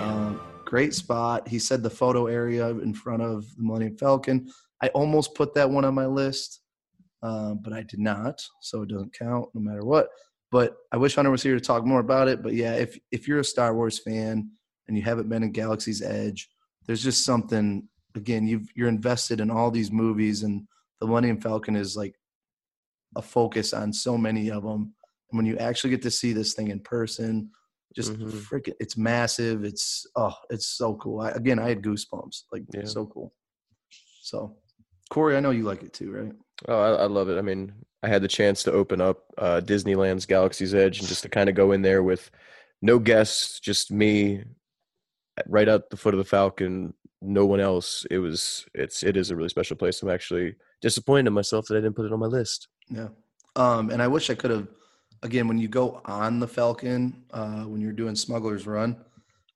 um, great spot. He said the photo area in front of the Millennium Falcon. I almost put that one on my list, uh, but I did not, so it doesn't count no matter what. But I wish Hunter was here to talk more about it. But yeah, if if you're a Star Wars fan and you haven't been in Galaxy's Edge, there's just something. Again, you've you're invested in all these movies, and the Millennium Falcon is like a focus on so many of them. And when you actually get to see this thing in person, just Mhm. freaking, it's massive. It's oh, it's so cool. I, again, I had goosebumps. Like Yeah. so cool. So, Corey, I know you like it too, right? Oh, I, I love it. I mean, I had the chance to open up uh, Disneyland's Galaxy's Edge and just to kind of go in there with no guests, just me, right at the foot of the Falcon, no one else. It was, it's, it is a really special place. I'm actually disappointed in myself that I didn't put it on my list. Yeah. Um, and I wish I could have. Again, when you go on the Falcon, uh, when you're doing Smuggler's Run,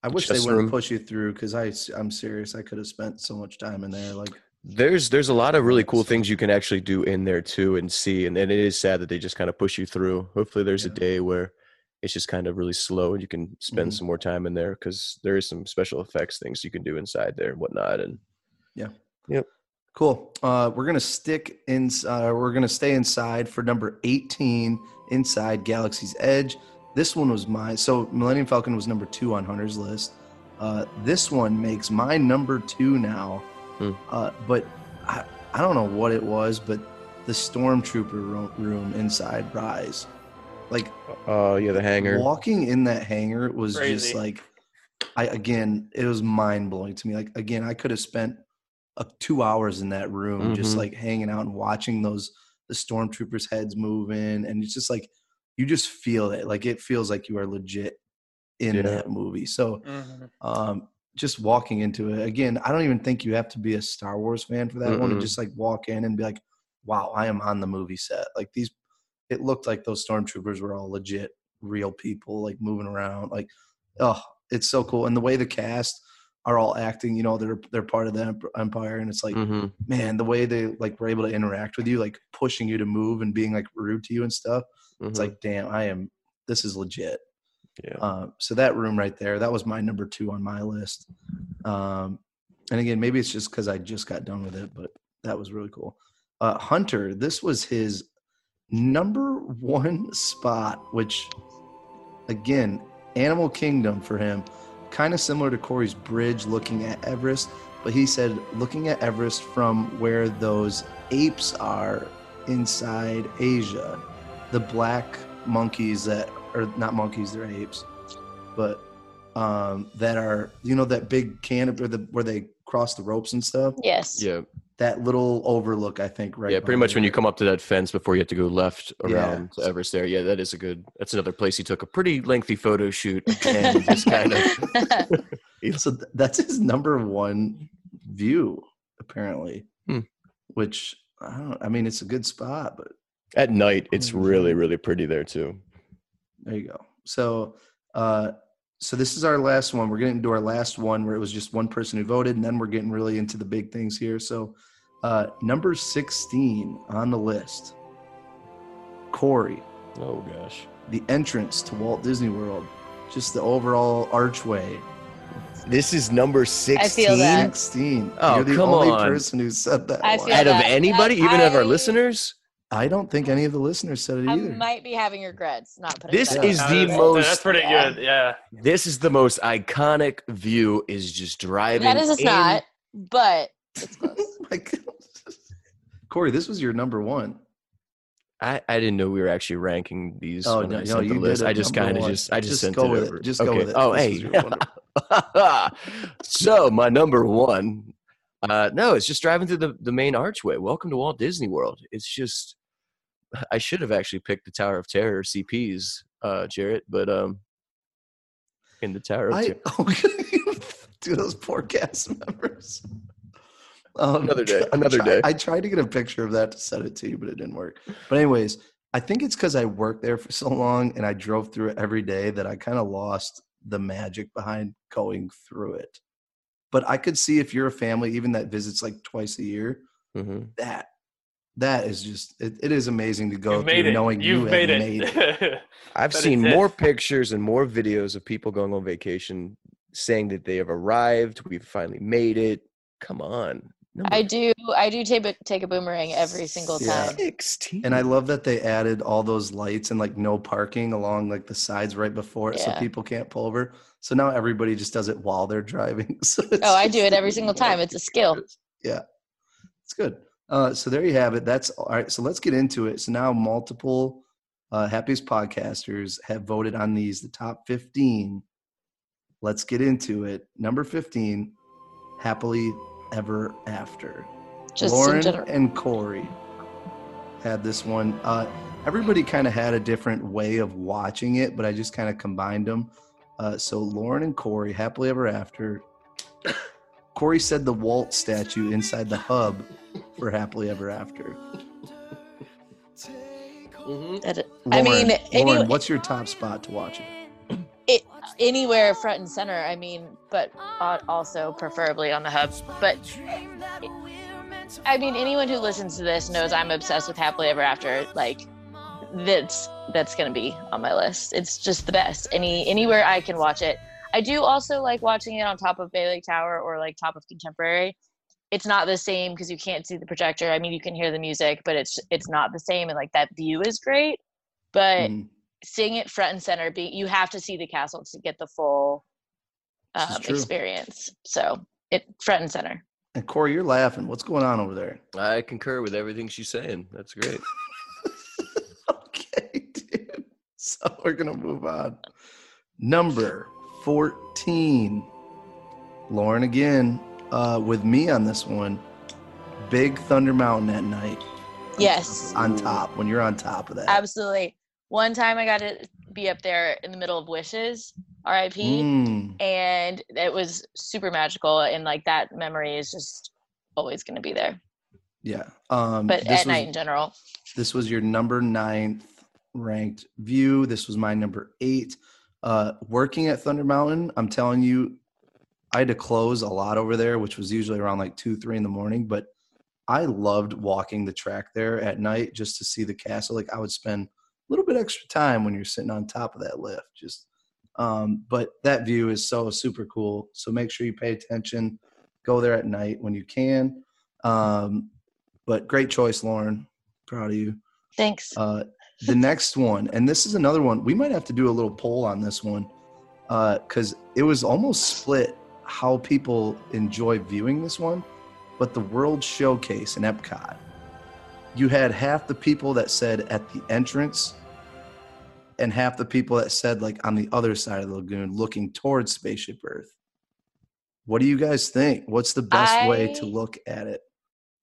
I wish they wouldn't room. push you through because I I'm serious. I could have spent so much time in there. Like There's, there's a lot of really cool things you can actually do in there too and see. And, and it is sad that they just kind of push you through. Hopefully, there's a day where it's just kind of really slow and you can spend Mhm. some more time in there because there is some special effects things you can do inside there and whatnot. And Cool. Uh, we're gonna stick in. Uh, we're gonna stay inside for number eighteen, inside Galaxy's Edge. This one was mine. So Millennium Falcon was number two on Hunter's list. Uh, this one makes my number two now. Hmm. Uh, but I, I don't know what it was, but the Stormtrooper room, room inside Rise, like uh, yeah, the hangar. walking in that hangar was just like i again it was mind blowing to me like again i could have spent uh, two hours in that room just Mhm. like hanging out and watching those the stormtroopers heads moving and it's just like you just feel it like it feels like you are legit in Yeah. that movie so Mhm. um just walking into it again i don't even think you have to be a star wars fan for that one to just like walk in and be like wow i am on the movie set like these it looked like those stormtroopers were all legit real people like moving around like oh it's so cool and the way the cast are all acting you know they're they're part of the empire and it's like hmm man the way they like were able to interact with you like pushing you to move and being like rude to you and stuff it's like damn i am this is legit yeah. uh, so that room right there, that was my number two on my list. Um, and again, maybe it's just because I just got done with it, but that was really cool. Uh, Hunter, this was his number one spot, which again, Animal Kingdom for him, kind of similar to Corey's bridge looking at Everest, but he said looking at Everest from where those apes are inside Asia, the black monkeys that are not monkeys, they're apes, but um, that are you know that big canopy where, the, where they cross the ropes and stuff. Yes. Yeah. That little overlook, I think, right? yeah. Pretty much when you come up to that fence before you have to go left around to Everest there. Yeah, that is a good, that's another place he took a pretty lengthy photo shoot and just kind of, So that's his number one view, apparently. Hmm. Which I don't. I mean, it's a good spot, but at night, it's really, really pretty there too. There you go. So, uh, so this is our last one. We're getting into our last one where it was just one person who voted, and then we're getting really into the big things here. So, uh, number sixteen on the list, Corey, Oh gosh. the entrance to Walt Disney World, just the overall archway. This is number 16. I feel that. Sixteen. Oh, You're the come only on. person who said that. I one. feel Out of anybody, I- even of our I- listeners, I don't think any of the listeners said it I either. might be having regrets not putting This that is on. The that's- most- That's pretty Yeah. good. Yeah. this is the most iconic view. Is just driving. That is a in- snot, but it's close. Oh my God. Corey, this was your number one. I, I didn't know we were actually ranking these. Oh, no, I no, sent the you list. did it I just kind of just I just, Just sent go it with it. over. Just go with it. Oh, This hey. was your wonder- so my number one. Uh, no, it's just driving through the, the main archway. Welcome to Walt Disney World. It's just I should have actually picked the Tower of Terror CPs, uh, Jarrett, but um, in the Tower of I Terror. okay. do those poor cast members. Um, Another day, I another tried- day. I tried to get a picture of that to send it to you, but it didn't work. But anyways, I think it's because I worked there for so long and I drove through it every day that I kind of lost the magic behind going through it. But I could see if you're a family, even that visits like twice a year, hmm that that is just it, it is amazing to go You've through made it. knowing You've you made have it. made it. I've That is seen it. more pictures and more videos of people going on vacation saying that they have arrived. We've finally made it. Come on. Number I do. I do take a, take a boomerang every single Yeah. time. 16. And I love that they added all those lights and like no parking along like the sides right before it so people can't pull over. So now everybody just does it while they're driving. So it's Oh, I do it every single time. It's a skill. Yeah. It's good. Uh, so there you have it. That's all right. So let's get into it. So now multiple uh, happiest podcasters have voted on these, the top 15. Let's get into it. Number 15, happily ever after. Just in Lauren general. and Corey had this one. Uh, everybody kind of had a different way of watching it, but I just kind of combined them. Uh, so Lauren and Corey, happily ever after. Corey said the Walt statue inside the hub for happily ever after. That- I Lauren, mean, any, Lauren, what's your top spot to watch it? It, anywhere front and center. I mean, but also preferably on the hub. But I mean, anyone who listens to this knows I'm obsessed with Happily Ever After. Like, that's that's gonna be on my list. It's just the best. Any anywhere I can watch it. I do also like watching it on top of Lake Tower or like top of Contemporary. It's not the same because you can't see the projector. I mean, you can hear the music, but it's it's not the same. And like that view is great, but Mm, seeing it front and center be you have to see the castle to get the full um, experience so it front and center And Corey, you're laughing. What's going on over there? I concur with everything she's saying. That's great. okay, dude. So we're gonna move on. Number 14. Lauren again, uh, with me on this one. Big Thunder Mountain at night. yes On top, when you're on top of that. absolutely one time i got to be up there in the middle of wishes rip Mm, and it was super magical and like that memory is just always going to be there yeah. Um, but at was- night in general This was your number ninth ranked view. This was my number eight. Uh, working at Thunder Mountain, I'm telling you, I had to close a lot over there, which was usually around like two, three in the morning. But I loved walking the track there at night just to see the castle. Like I would spend little bit extra time when you're sitting on top of that lift. Just, um, but that view is so super cool. So make sure you pay attention. Go there at night when you can. Um, but great choice, Lauren. Proud of you. thanks Uh, the next one, and this is another one. We might have to do a little poll on this one because it was almost split how people enjoy viewing this one. But the World Showcase in Epcot, you had half the people that said at the entrance, and half the people that said like on the other side of the lagoon, looking towards Spaceship Earth. What do you guys think? What's the best way to look at it?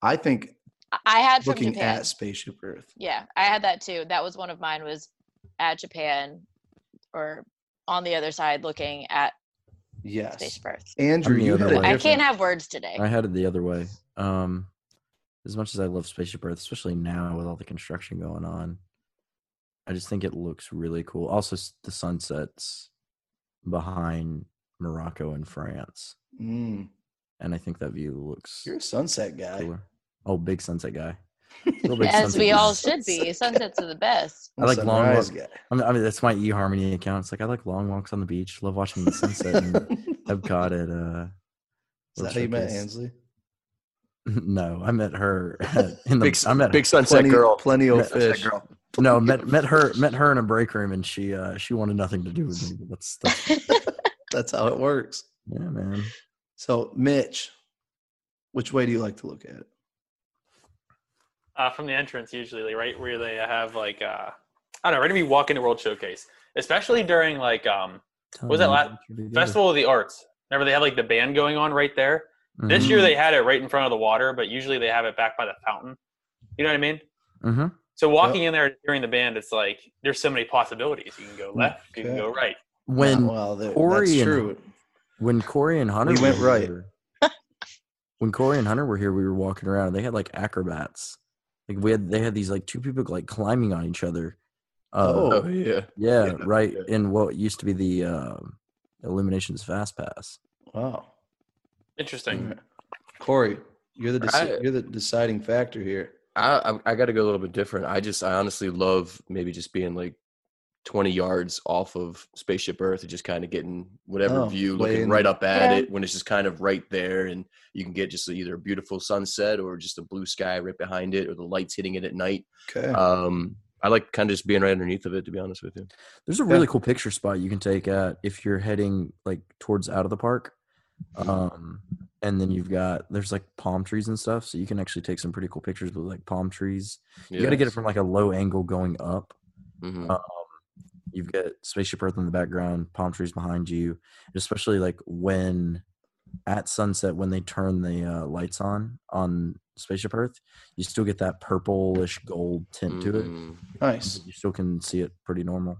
I think I- i had looking japan at Spaceship Earth. yeah i had that too that was one of mine was at japan or on the other side looking at Yes. space birth Andrew, I'm you had a. I can't have words today. I had it the other way. Um, as much as I love Spaceship Earth, especially now with all the construction going on, I just think it looks really cool. Also, the sunsets behind Morocco and France, Mm, and I think that view looks you're a sunset guy. cooler. Oh, big sunset guy. Big As sunset we guy. all should be. Sunsets are the best. I like long Sunrise walk- guy. I mean, I mean, that's my eHarmony account. It's like I like long walks on the beach. Love watching the sunset in Epcot at uh. Is that how you met Showcase. Ansley? No, I met her in the. Big, I met big sunset Plenty, girl. plenty of Sunset fish. girl. no met met her met her in a break room, and she uh she wanted nothing to do with me. That's, that's That's how it works. yeah, man. So, Mitch, which way do you like to look at it? uh, from the entrance usually, right where they have like uh, I don't know, right when you walk into World Showcase, especially during like um, Tell was that me la- what you do. Festival of the Arts. Remember they have like the band going on right there. This Mhm. year they had it right in front of the water, but usually they have it back by the fountain. You know what I mean? Mhm. So walking in there hearing the band, it's like there's so many possibilities. You can go left, you can go right. when well, there- Corey that's and- true. when Corey and Hunter We went were right. here- when Corey and Hunter were here, we were walking around. and They had like acrobats. Like we had, they had these like two people like climbing on each other. Uh, Oh yeah. yeah, yeah, right yeah. in what used to be the um Illuminations Fast Pass. Wow. Interesting. Alright. Corey, you're the deci- I- you're the deciding factor here. I I, I got to go a little bit different. I just I honestly love maybe just being like 20 yards off of Spaceship Earth and just kind of getting whatever Oh, view, looking right up at Yeah. it when it's just kind of right there, and you can get just either a beautiful sunset or just a blue sky right behind it, or the lights hitting it at night. Okay. Um, I like kind of just being right underneath of it, to be honest with you. There's a really cool picture spot you can take at if you're heading like towards out of the park. Um, and then you've got there's like palm trees and stuff, so you can actually take some pretty cool pictures with like palm trees. You got to get it from like a low angle going up. Mhm. Um, you've got spaceship Earth in the background, palm trees behind you, especially like when at sunset when they turn the uh, lights on on spaceship Earth, you still get that purplish gold tint to it. Mhm. nice. You still can see it pretty normal.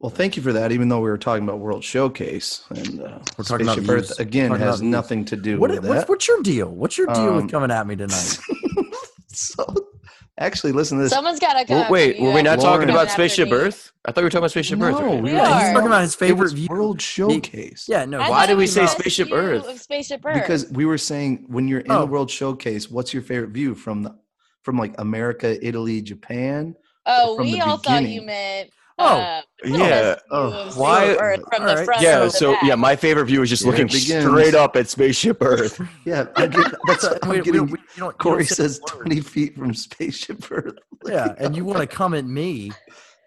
Well, thank you for that. Even though we were talking about World Showcase and uh, We're talking about Spaceship Earth views. again Talking has about views. nothing to do What, with what's, that. what's your deal? What's your deal Um, with coming at me tonight? so, actually, listen to this. Someone's got to come. Well, wait, were we not Lauren- talking about Spaceship. Earth? I thought we were talking about Spaceship Earth. No, earlier. we We are. are. He's talking about his It favorite was view. World Showcase. Yeah, no. I Why did we say Spaceship Earth? Spaceship Earth. Because we were saying when you're in Oh. the World Showcase, what's your favorite view from the from like America, Italy, Japan? oh, from we the all thought you meant. Oh, uh, the yeah. Oh, why- Earth from the right. front. Yeah, so back. yeah, my favorite view is just Here it looking straight up at Spaceship Earth. Yeah, I'm getting, that's what I'm We- we getting. don't- we- you don't- you Corey says 20 feet from Spaceship Earth. Yeah, and you want to come at me?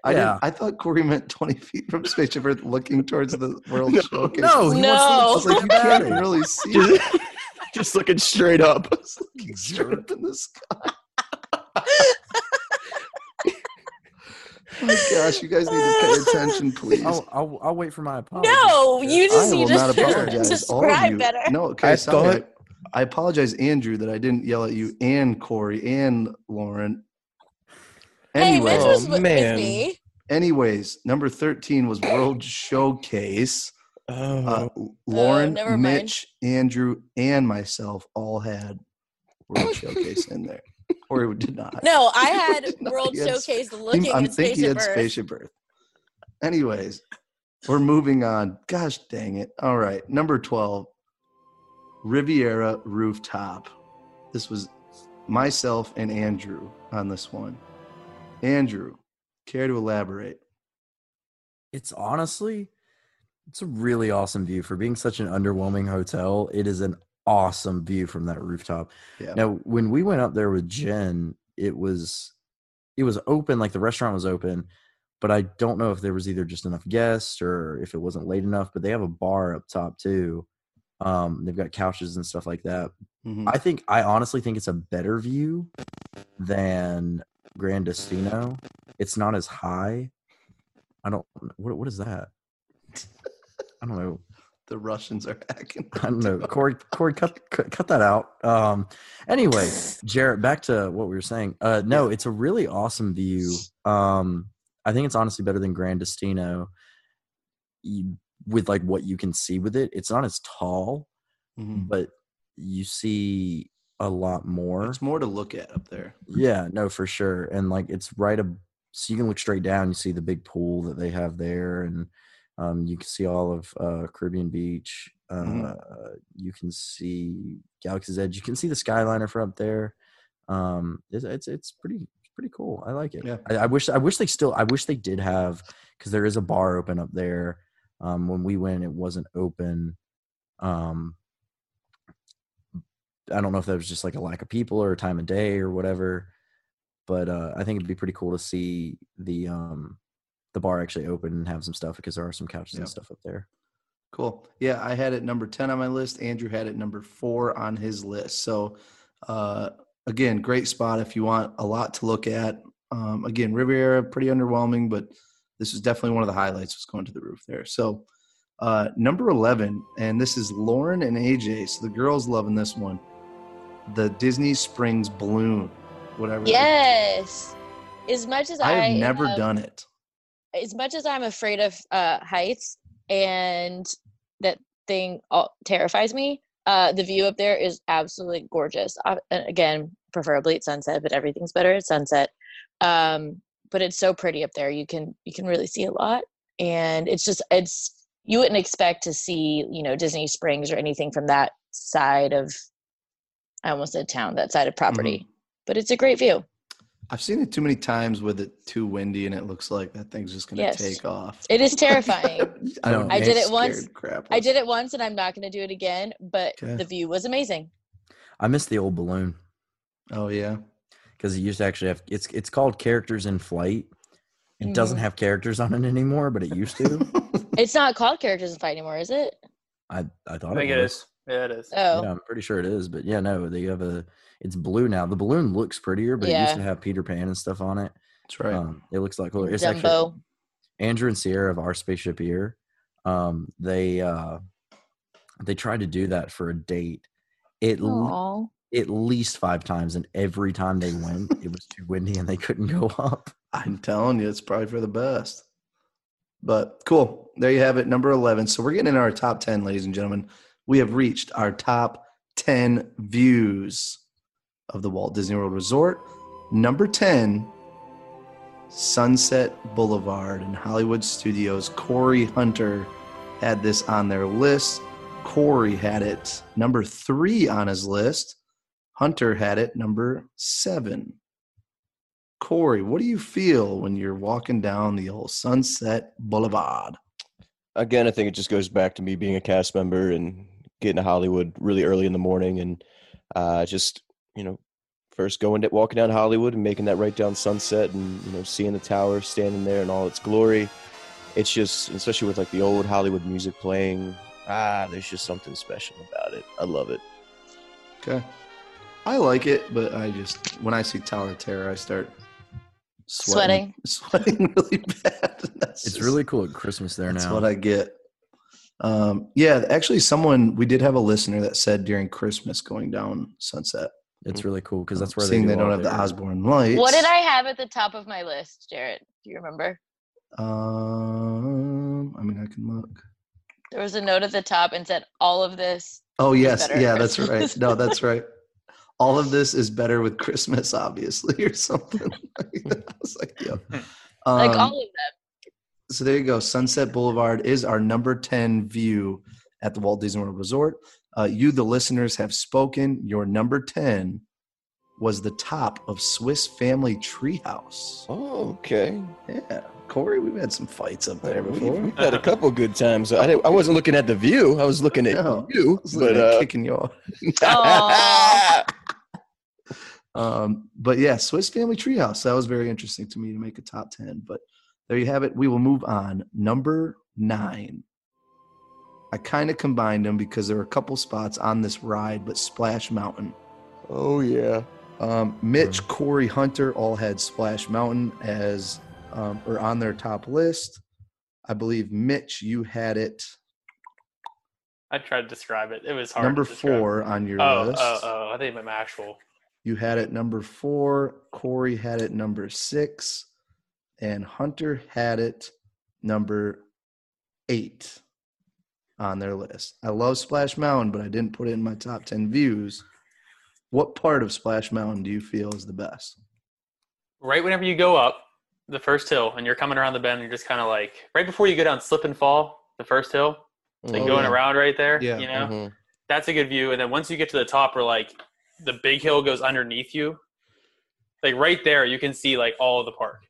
I yeah. I thought Corey meant 20 feet from Spaceship Earth, looking towards the World Showcase. No, he No. I wants was to like, look you so can't really see. just, just looking straight up. looking straight up in the sky. Oh my gosh, you guys need to pay attention, please. I'll, I'll, I'll wait for my apology. No, you just will need to apologize. All of describe you. better. No, okay, I sorry. thought- I apologize, Andrew, that I didn't yell at you and Corey and Lauren. Hey, Anyway, Mitch was Oh, with man. me. anyways, number 13 was World Showcase. Uh, Oh, Lauren, never. Mitch, Andrew, and myself all had World Showcase in there. Corey did not. No, I had. World He had Showcase He- looking I'm at thinking he had Earth. Spaceship Earth. Anyways, we're moving on. Gosh dang it. All right. Number 12, Riviera Rooftop. This was myself and Andrew on this one. Andrew, care to elaborate? It's honestly, it's a really awesome view for being such an underwhelming hotel. It is an awesome view from that rooftop. Yeah. Now, when we went up there with Jen, it was it was open, like the restaurant was open, but I don't know if there was either just enough guests or if it wasn't late enough. But they have a bar up top too. Um, they've got couches and stuff like that. Mhm. I think I honestly think it's a better view than Gran Destino. It's not as high. I don't. What what is that? I don't know. The Russians are hacking. I don't know. Corey, Corey, cut, cut cut that out. Um, anyway, Jarrett, back to what we were saying. Uh, no, it's a really awesome view. Um, I think it's honestly better than Gran Destino. With like what you can see with it, it's not as tall, Mhm. but you see a lot more. It's more to look at up there. Yeah, no, for sure. And like it's right up so you can look straight down, you see the big pool that they have there and um you can see all of uh Caribbean Beach. Uh Mhm. you can see Galaxy's Edge. You can see the Skyliner from up there. Um it's it's, it's pretty pretty cool. I like it. Yeah. I, I wish I wish they still I wish they did have because there is a bar open up there. Um when we went it wasn't open. Um I don't know if that was just like a lack of people or a time of day or whatever, but uh, I think it'd be pretty cool to see the um, the bar actually open and have some stuff because there are some couches Yeah. and stuff up there. Cool. Yeah, I had it number 10 on my list. Andrew had it number four on his list. So, uh, again, great spot if you want a lot to look at. Um, again, Riviera, pretty underwhelming, but this is definitely one of the highlights was going to the roof there. So, uh, number 11, and this is Lauren and AJ. So the girls loving this one. The Disney Springs balloon, whatever. Yes. As much as I I, have never am- done it. As much as I'm afraid of uh, heights and that thing all, terrifies me, Uh, the view up there is absolutely gorgeous. Uh, again, preferably at sunset, but everything's better at sunset. Um, but it's so pretty up there. You can you can really see a lot, and it's just it's you wouldn't expect to see you know Disney Springs or anything from that side of I almost said town that side of property, but it's a great view. I've seen it too many times with it too windy, and it looks like that thing's just going to Yes. take off. It is terrifying. I, No, would I did it once. Crap. I did it once, and I'm not going to do it again. But Okay. the view was amazing. I miss the old balloon Oh yeah. because it used to actually have it's it's called characters in flight. It doesn't Mhm. have characters on it anymore, but it used to. It's not called Characters in Flight anymore, is it? I I thought I think it it was. is. Yeah, it is. Oh, Yeah, I'm pretty sure it is, but yeah, no, they have a. It's blue now. The balloon looks prettier, but it used to have Peter Pan and stuff on it. That's right. Um, it looks like cooler. It's actually Andrew and Sierra of our spaceship here. Um, they uh, they tried to do that for a date. It Aw. at least five times, and every time they went, it was too windy and they couldn't go up. I'm telling you, it's probably for the best. But cool. There you have it, number 11. So we're getting in our top 10, ladies and gentlemen. We have reached our top 10 views of the Walt Disney World Resort. Number 10, Sunset Boulevard in Hollywood Studios. Corey Hunter had this on their list. Corey had it number three on his list. Hunter had it number seven. Corey, what do you feel when you're walking down the old Sunset Boulevard? Again, I think it just goes back to me being a cast member and getting to Hollywood really early in the morning and uh, just you know first going to, walking down Hollywood and making that right down Sunset and you know seeing the tower standing there in all its glory. It's just especially with like the old Hollywood music playing. Ah, there's just something special about it. I love it. Okay. I like it, but I just, when I see Tower of Terror, I start sweating. Sweating really bad. That's It's just- really cool at Christmas there That's now. That's what I get. Um, yeah, actually, someone we did have a listener that said during Christmas going down Sunset, it's really cool because that's where seeing they, they do don't all have the Osborne lights. What did I have at the top of my list, Jarrett? Do you remember? Um, I mean, I can look. There was a note at the top and said all of this. Oh yes, better yeah, that's right. No, that's right. All of this is better with Christmas, obviously, or something. like that. I was like, yeah. like Um, all of them. so there you go. Sunset Boulevard is our number 10 view at the Walt Disney World Resort. Uh, you, the listeners, have spoken. Your number 10 was the top of Swiss Family Treehouse. Oh, okay. Yeah. Corey, we've had some fights up there We- before. We've had a couple good times. I, didn't, I wasn't looking at the view. I was looking at No, you. I was But at uh, kicking you off. Um, but yeah, Swiss Family Treehouse. That was very interesting to me to make a top 10. But there you have it. We will move on. Number nine. I kind of combined them because there were a couple spots on this ride, but Splash Mountain. oh yeah. Um, Mitch, Corey, Hunter all had Splash Mountain as um, or on their top list. I believe Mitch, you had it I tried to describe it. It was hard. number to four on your Oh, list. oh, oh! I think I'm actual. You had it number four. Corey had it number six. And Hunter had it number eight on their list. I love Splash Mountain, but I didn't put it in my top 10 views. What part of Splash Mountain do you feel is the best? Right whenever you go up the first hill and you're coming around the bend, you're just kind of like right before you go down slip and fall. The first hill, like Oh, going yeah. around right there. Yeah. You know, Mhm. that's a good view. And then once you get to the top, where like the big hill goes underneath you, like right there, you can see like all of the park.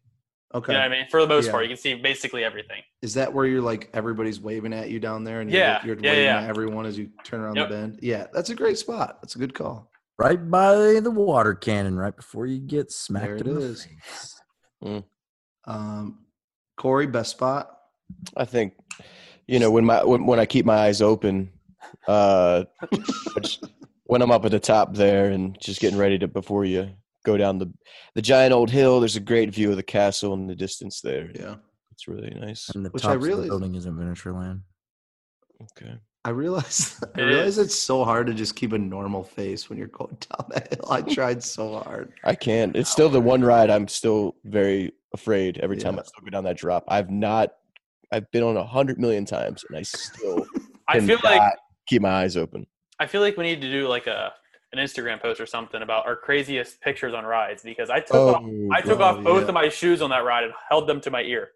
Okay. You know what I mean? For the most Yeah. part, you can see basically everything. Is that where you're like everybody's waving at you down there and you're, Yeah, you're yeah, waving yeah. at everyone as you turn around Yep. the bend? Yeah, that's a great spot. That's a good call. right by the water cannon, right before you get smacked There it in the is. face. Um, Corey, best spot? I think, you know, when my when, when I keep my eyes open, uh, I when I'm up at the top there and just getting ready to before you go down the the giant old hill, there's a great view of the castle in the distance there. Yeah. It's really nice. And the Which I top of realized- the building isn't land. Okay. I realize I realize it's so hard to just keep a normal face when you're going down that hill. I tried so hard. I can't. It's still the one ride I'm still very afraid every time Yeah. I still go down that drop. I've not. I've been on a hundred million times and I still I feel like cannot keep my eyes open. I feel like we need to do like a an Instagram post or something about our craziest pictures on rides because I took off Oh, I took oh, off both yeah. of my shoes on that ride and held them to my ear.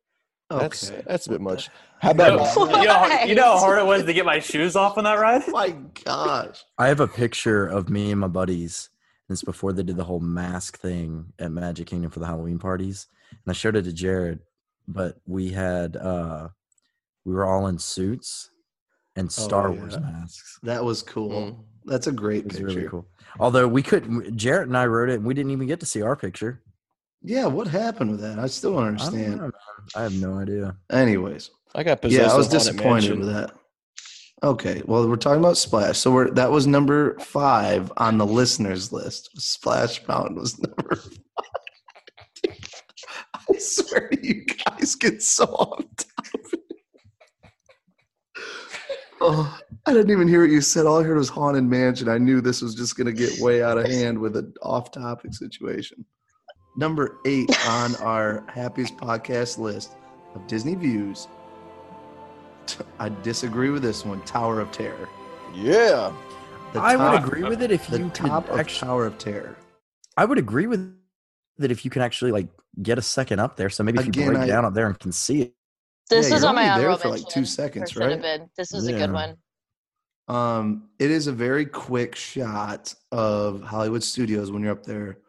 That's Okay. that's a bit much. How You know, about you know how- you know how hard it was to get my shoes off on that ride? Oh my gosh. I have a picture of me and my buddies. and It's before they did the whole mask thing at Magic Kingdom for the Halloween parties, and I showed it to Jarrett. But we had uh we were all in suits and Star Wars yeah. masks. That was cool. Mm. That's a great It was picture. really cool. Although we couldn't, Jarrett and I wrote it, and we didn't even get to see our picture. Yeah, what happened with that? I still don't I, don't understand. know. I have no idea. Anyways, I got possessed. yeah, I was disappointed with that. Okay, well, we're talking about Splash. So we're that was number five on the listeners list. Splash Mountain was number five. I swear you guys get so off topic. Oh, I didn't even hear what you said. All I heard was Haunted Mansion. I knew this was just going to get way out of hand with an off topic situation. Number eight on our happiest podcast list of Disney views. I disagree with this one. Tower of Terror. Yeah. The I top- would agree with it if The you top could of actually. Tower of Terror. I would agree with that if you can actually like get a second up there. So maybe if you Again, break I- down up there and can see it. This Yeah, is you're on my only there for, like, two seconds, right? have been. This was a good one. Um, it is a very quick shot of Hollywood Studios when you're up there.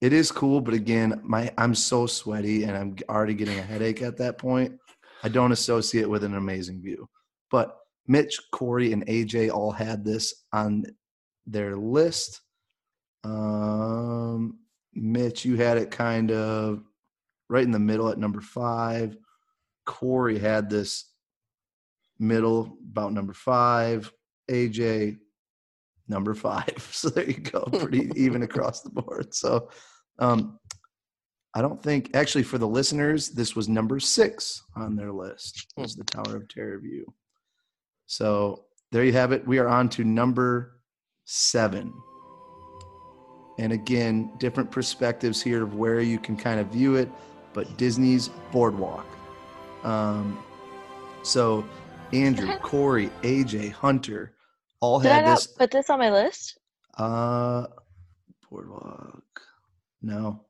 It is cool, but again, my I'm so sweaty and I'm already getting a headache at that point. I don't associate with an amazing view. But Mitch, Corey, and AJ all had this on their list. Um, Mitch, you had it kind of right in the middle at number five. Corey had this middle about number five. AJ number five. So there you go, pretty even across the board. So um, I don't think actually for the listeners, this was number six on their list was the Tower of Terror view. So there you have it. We are on to number seven. And again, different perspectives here of where you can kind of view it, but Disney's Boardwalk. Um, so Andrew, Corey, AJ, Hunter, all Did I had not this. put this on my list? Uh, Boardwalk. No,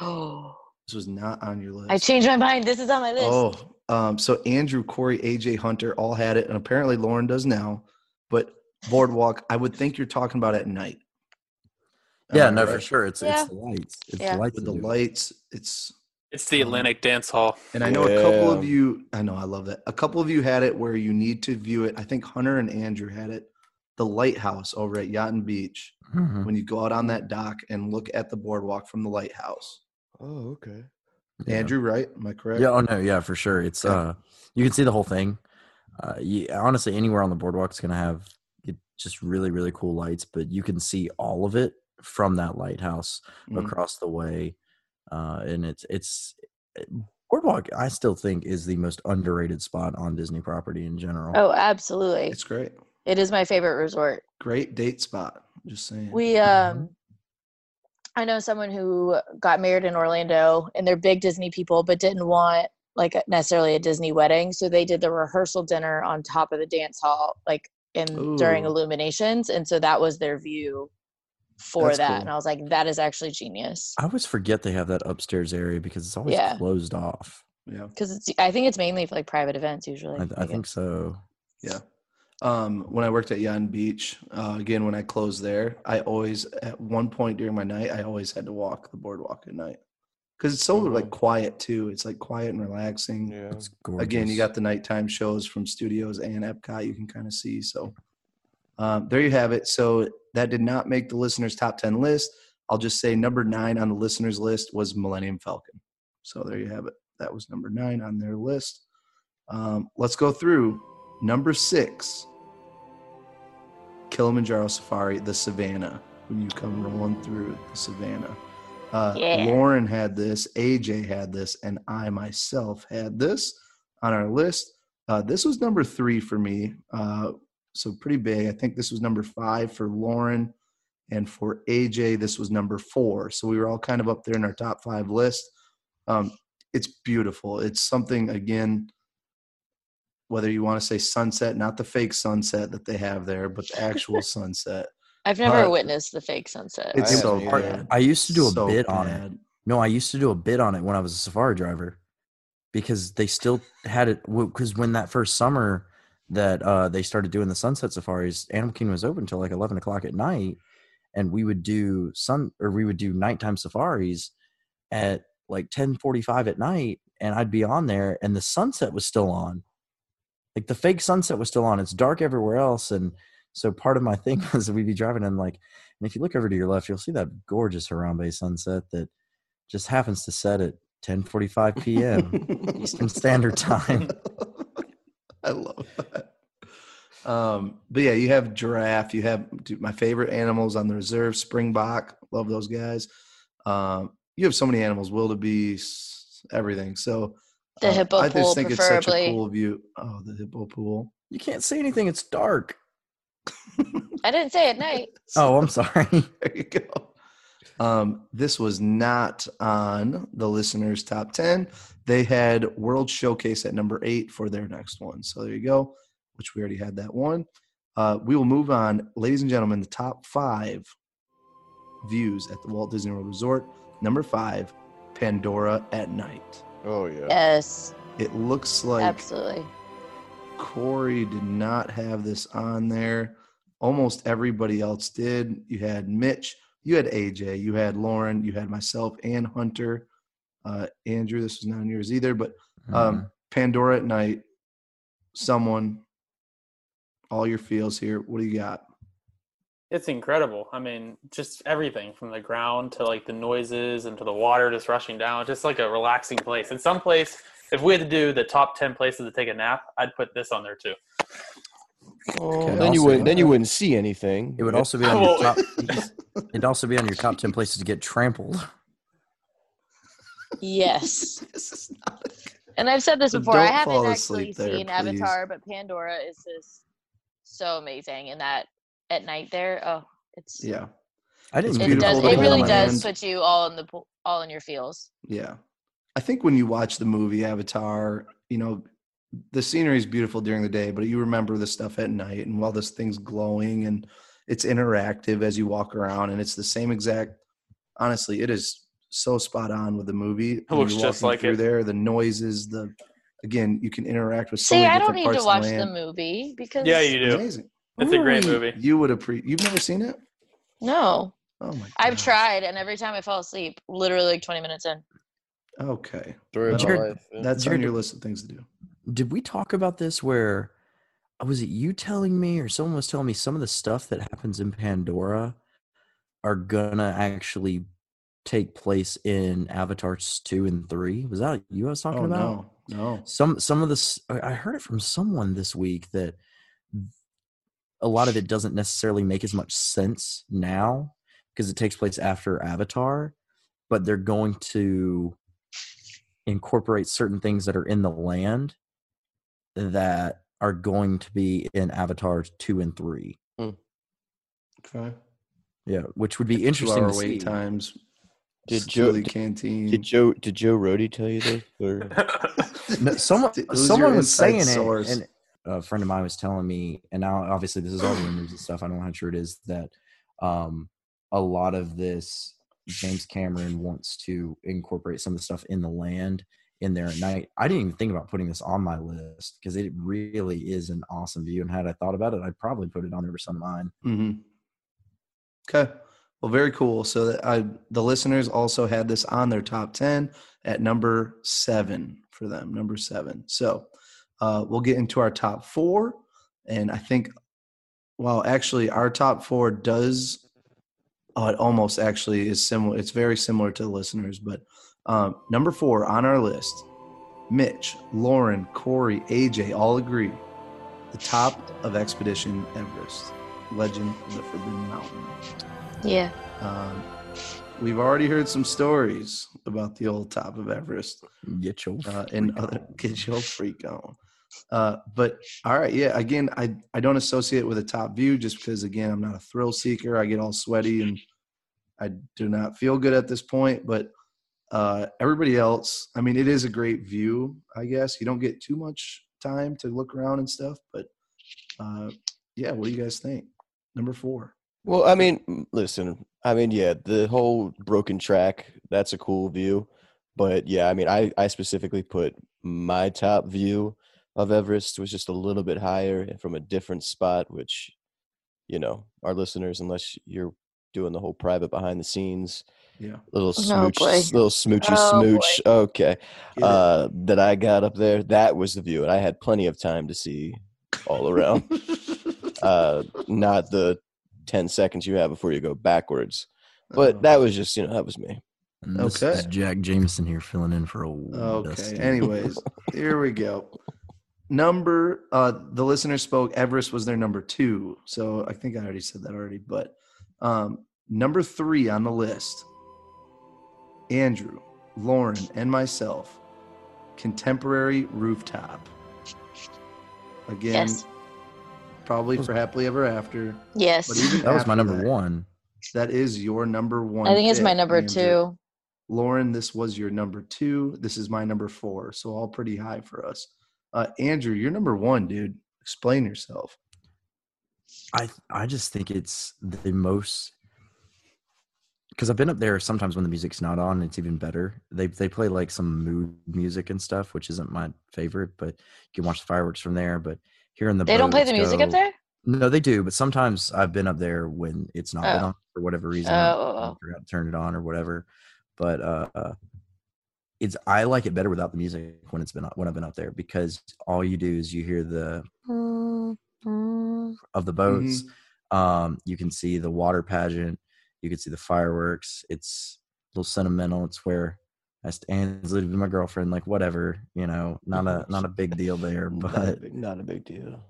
Oh, this was not on your list. I changed my mind. This is on my list. Oh, um, so Andrew, Corey, AJ, Hunter all had it, and apparently Lauren does now. But Boardwalk, I would think you're talking about at night. Yeah, Am I no, for sure. It's Yeah. it's the lights. It's Yeah. the lights. With the lights, it's It's the Um, Atlantic Dance Hall. And I know a couple of you, I know, I love that. A couple of you had it where you need to view it. I think Hunter and Andrew had it. The lighthouse over at Yacht and Beach, Mhm. when you go out on that dock and look at the boardwalk from the lighthouse. Oh, okay. Yeah. Andrew, right? Am I correct? Yeah. Oh no. Yeah, for sure. It's Yeah. uh, you can see the whole thing. Uh, you, honestly, anywhere on the boardwalk is gonna have it, just really, really cool lights, but you can see all of it from that lighthouse Mhm. across the way, uh, and it's it's boardwalk. I still think is the most underrated spot on Disney property in general. Oh, absolutely. It's great. It is my favorite resort. Great date spot. Just saying. We um I know someone who got married in Orlando and they're big Disney people but didn't want like necessarily a Disney wedding, so they did the rehearsal dinner on top of the dance hall like in during illuminations and so that was their view for That's that cool. and I was like that is actually genius. I always forget they have that upstairs area because it's always Yeah. closed off. yeah. Cuz it's I think it's mainly for like private events usually. I, I Like, think so. Yeah. Um, when I worked at Yan Beach, uh, again, when I closed there, I always, at one point during my night, I always had to walk the boardwalk at night because it's so like Mhm. quiet too. It's like quiet and relaxing. Yeah. It's gorgeous. Again, you got the nighttime shows from studios and Epcot you can kind of see. So um, there you have it. So that did not make the listeners' top 10 list. I'll just say number nine on the listeners' list was Millennium Falcon. So there you have it. That was number nine on their list. Um, let's go through number six Kilimanjaro Safari, the Savannah, when you come rolling through the Savannah. Uh, Yeah. Lauren had this, AJ had this, and I myself had this on our list. Uh, this was number three for me, uh, so pretty big. I think this was number five for Lauren, and for AJ, this was number four. So we were all kind of up there in our top five list. Um, it's beautiful. It's something again. whether you want to say sunset, not the fake sunset that they have there, but the actual sunset. I've never Uh, witnessed the fake sunset. It's I so haven't bad. I used to do a So bit on it. No, I used to do a bit on it when I was a safari driver because they still had it. Because when that first summer that uh, they started doing the sunset safaris, Animal Kingdom was open until like 11 o'clock at night. And we would do sun or we would do nighttime safaris at like 1045 at night. And I'd be on there and the sunset was still on. Like the fake sunset was still on. It's dark everywhere else. And so part of my thing was that we'd be driving and like, and if you look over to your left, you'll see that gorgeous Harambe sunset that just happens to set at 10:45 p.m. Eastern Standard Time. I love that. Um, but yeah, you have giraffe. You have dude, my favorite animals on the reserve, springbok. Love those guys. Um, you have so many animals, wildebeest, everything. So The uh, hippo I pool, just think it's such a preferably. cool view. Oh, the hippo pool. You can't see anything; it's dark. I didn't say at night. Oh, I'm sorry. There you go. Um, this was not on the listeners' top 10. They had World Showcase at number eight for their next one. So there you go, which we already had that one. Uh, we will move on. Ladies and gentlemen, the top five views at the Walt Disney World Resort. Number five, Pandora at night. Oh yeah. Yes, It looks like absolutely. Corey did not have this on there. Almost everybody else did. You had Mitch, you had AJ, you had Lauren, you had myself and Hunter. Uh, Andrew, this was not on yours either, but um, Pandora at night. Someone, all your feels here. What do you got? It's incredible. I mean, just everything from the ground to like the noises and to the water just rushing down. Just like a relaxing place. And some place, if we had to do the top ten places to take a nap, I'd put this on there too. Oh, Okay, then you wouldn't. Then you wouldn't see anything. it would also be on your top. It'd also be on your top ten places to get trampled. Yes. This is not a- And I've said this So before. I haven't actually there, seen please. Avatar, but Pandora is just so amazing. And that at night there, oh, it's yeah, I didn't. It does. It really does hand. put you all in the all in your feels. yeah. I think when you watch the movie Avatar, you know, the scenery is beautiful during the day, but you remember the stuff at night and while this thing's glowing and it's interactive as you walk around and it's the same exact honestly, it is so spot on with the movie. When looks just like through it. there, the noises, the again, you can interact with so See, many I don't need to watch the, the movie because Yeah, you do. Amazing. It's a great movie. You would appreciate you've never seen it? no, Oh my god. I've tried, and every time I fall asleep, literally like twenty minutes in. Okay. Story Jarrett- life, yeah. That's on your list of things to do. Did we talk about this? Where oh, was it? You telling me, or someone was telling me some of the stuff that happens in Pandora are gonna actually take place in Avatars two and three. Was that you I was talking oh about? no. No. some some of this i I heard it from someone this week that a lot of it doesn't necessarily make as much sense now because it takes place after avatar but they're going to incorporate certain things that are in the land that are going to be in avatar 2 and 3 hmm. Okay. yeah which would be interesting Two-hour to wait see times. Did Joe- did- Canteen. Did Joe did Joe Rohde tell you this? Or No, someone Who's someone was saying source? it, and a friend of mine was telling me, and now obviously this is all rumors and stuff. I don't know how true it is that um, a lot of this James Cameron wants to incorporate some of the stuff in the land in there at night. I didn't even think about putting this on my list because it really is an awesome view. And had I thought about it, I'd probably put it on there for some of mine. hmm Okay. Well, very cool. So that I, the listeners also had this on their top 10 at number seven for them, number seven. So uh, we'll get into our top four. And I think, well, actually, our top four does, it almost actually is similar. It's very similar to the listeners. But um, number four on our list, Mitch, Lauren, Corey, AJ all agree the top of Expedition Everest, Legend of the Forbidden Mountain. Yeah. Um, we've already heard some stories about the old top of Everest Get your uh, and freak other on. get your freak on. Uh, but all right, yeah. Again, I I don't associate it with a top view just because again I'm not a thrill seeker. I get all sweaty and I do not feel good at this point. But uh, everybody else, I mean, it is a great view. I guess you don't get too much time to look around and stuff. But uh, yeah, what do you guys think? Number four. Well, I mean, listen, I mean, yeah, the whole broken track, that's a cool view. But yeah, I mean, I, I specifically put my top view of Everest was just a little bit higher and from a different spot, which, you know, our listeners, unless you're doing the whole private behind the scenes, Yeah. little Oh, smooch, boy. little smoochy Oh, boy. smooch. Okay. Get? Uh, that I got up there, that was the view. And I had plenty of time to see all around. uh, not the 10 seconds you have before you go backwards. But Oh. that was just, you know, that was me. And this Okay. is Jack Jameson here filling in for a Okay. Dusty. Anyways, here we go. Number uh the listener spoke Everest was their number 2. So I think I already said that already, but um number 3 on the list. Andrew, Lauren, and myself. Contemporary rooftop. Again, Yes. Probably for happily ever after. Yes. But even that was my number that, one. That is your number 1. I think it's my number Andrew. two. Lauren, this was your number two. This is my number four. So all pretty high for us. Uh, Andrew, you're number one, dude. Explain yourself. I I just think it's the most because I've been up there sometimes when the music's not on, it's even better. They they play like some mood music and stuff, which isn't my favorite, but you can watch the fireworks from there. But hearing the They don't play boats the music up there? No, they do, but sometimes I've been up there when it's not been Oh. on for whatever reason. Oh, I oh, oh. forgot to turn it on or whatever. But uh, uh, it's I like it better without the music when it's been when I've been up there because all you do is you hear the of the boats. Um, you can see the water pageant. You can see the fireworks. It's a little sentimental. It's where I stand with my girlfriend. Like whatever, you know, not a not a big deal there. Not a But big, not a big deal.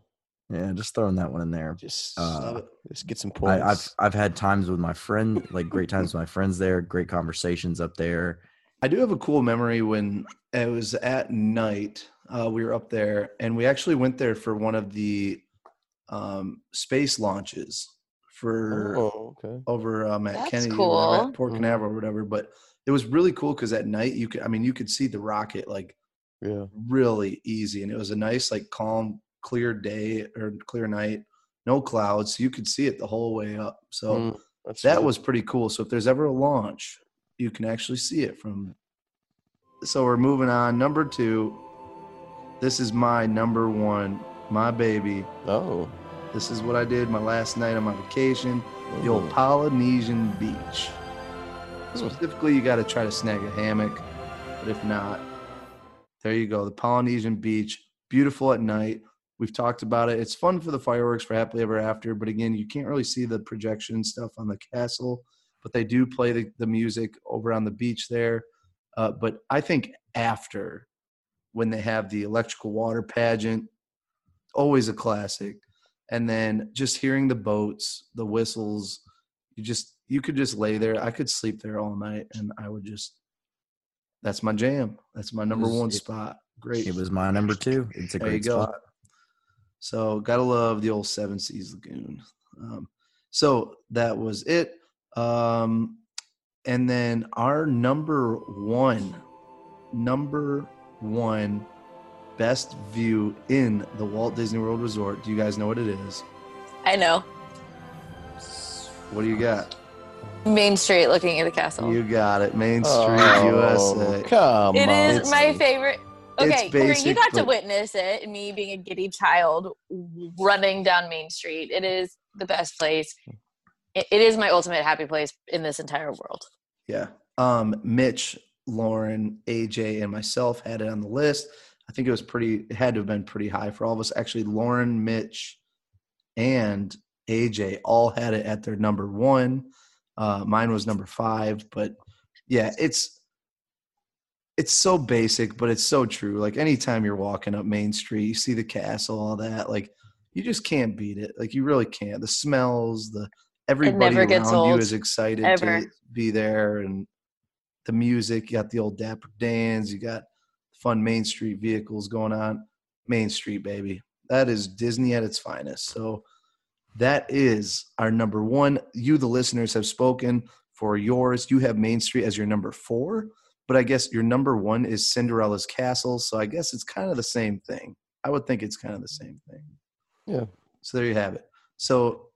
yeah, just throwing that one in there. Just, Uh, just get some points. I, I've I've had times with my friend, like great times with my friends there, great conversations up there. I do have a cool memory when it was at night. Uh, we were up there, and we actually went there for one of the um, space launches for oh, okay. over um, at That's Kennedy, or whatever, cool. at Port. Canaveral or whatever. But it was really cool because at night you could, I mean, you could see the rocket like Yeah. really easy, and it was a nice, like, calm, clear day or clear night, no clouds, so you could see it the whole way up. So Mm, that good. was pretty cool. So if there's ever a launch, you can actually see it from. So we're moving on. Number two. This is my number one, my baby. Oh. This is what I did my last night on my vacation, the old. Polynesian beach. Specifically, you got to try to snag a hammock, but if not, there you go. The Polynesian beach, beautiful at night. We've talked about it. It's fun for the fireworks for happily ever after, but again, you can't really see the projection stuff on the castle. But they do play the, the music over on the beach there. Uh, but I think after, when they have the electrical water pageant, always a classic. And then just hearing the boats, the whistles, you just you could just lay there. I could sleep there all night, and I would just. That's my jam. That's my number was- one it- spot. Great. It was my number two. It's a There great go. spot. So gotta love the old Seven Seas Lagoon. Um, so that was it. Um, and then our number one, number one best view in the Walt Disney World Resort. Do you guys know what it is? I know. What do you got? Main Street looking at the castle. You got it. Main Street, Oh, USA. Come It on. is It's- my favorite. it's Okay, Corey, you basic, got to but- witness it. Me being a giddy child running down Main Street. It is the best place. It, it is my ultimate happy place in this entire world. Yeah. Um, Mitch, Lauren, AJ, and myself had it on the list. I think it was pretty, it had to have been pretty high for all of us. Actually, Lauren, Mitch, and AJ all had it at their number one. Uh, mine was number five, but yeah, it's it's so basic, but it's so true. Like anytime you're walking up Main Street, you see the castle, all that, like you just can't beat it. Like you really can't. The smells, the everybody around you is excited ever. to be there, and the music. You got the old Dapper Dans. You got fun Main Street vehicles going on. Main Street, baby. That is Disney at its finest. So that is our number one. You, the listeners, have spoken for yours. You have Main Street as your number four, but I guess your number one is Cinderella's Castle. So I guess it's kind of the same thing. I would think it's kind of the same thing. Yeah. So there you have it. So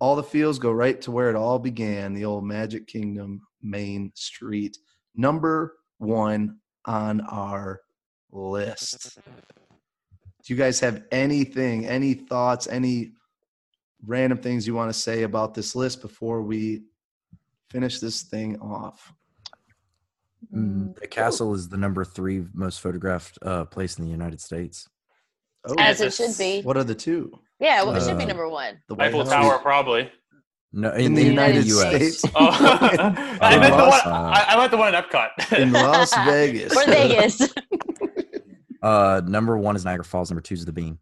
all the fields go right to where it all began, the old Magic Kingdom Main Street. Number one on our list. Do you guys have anything, any thoughts, any random things you want to say about this list before we finish this thing off? Mm, the castle is the number three most photographed uh, place in the United States. Oh, As it should be. what are the two? Yeah, well, it should be Uh, number one. The White Eiffel House? Tower, probably. No, in the United States. Oh, I In meant the one. Las- I, I meant the one in Epcot. in Las Vegas. Or Vegas. Uh, number one is Niagara Falls. Number two is the Bean.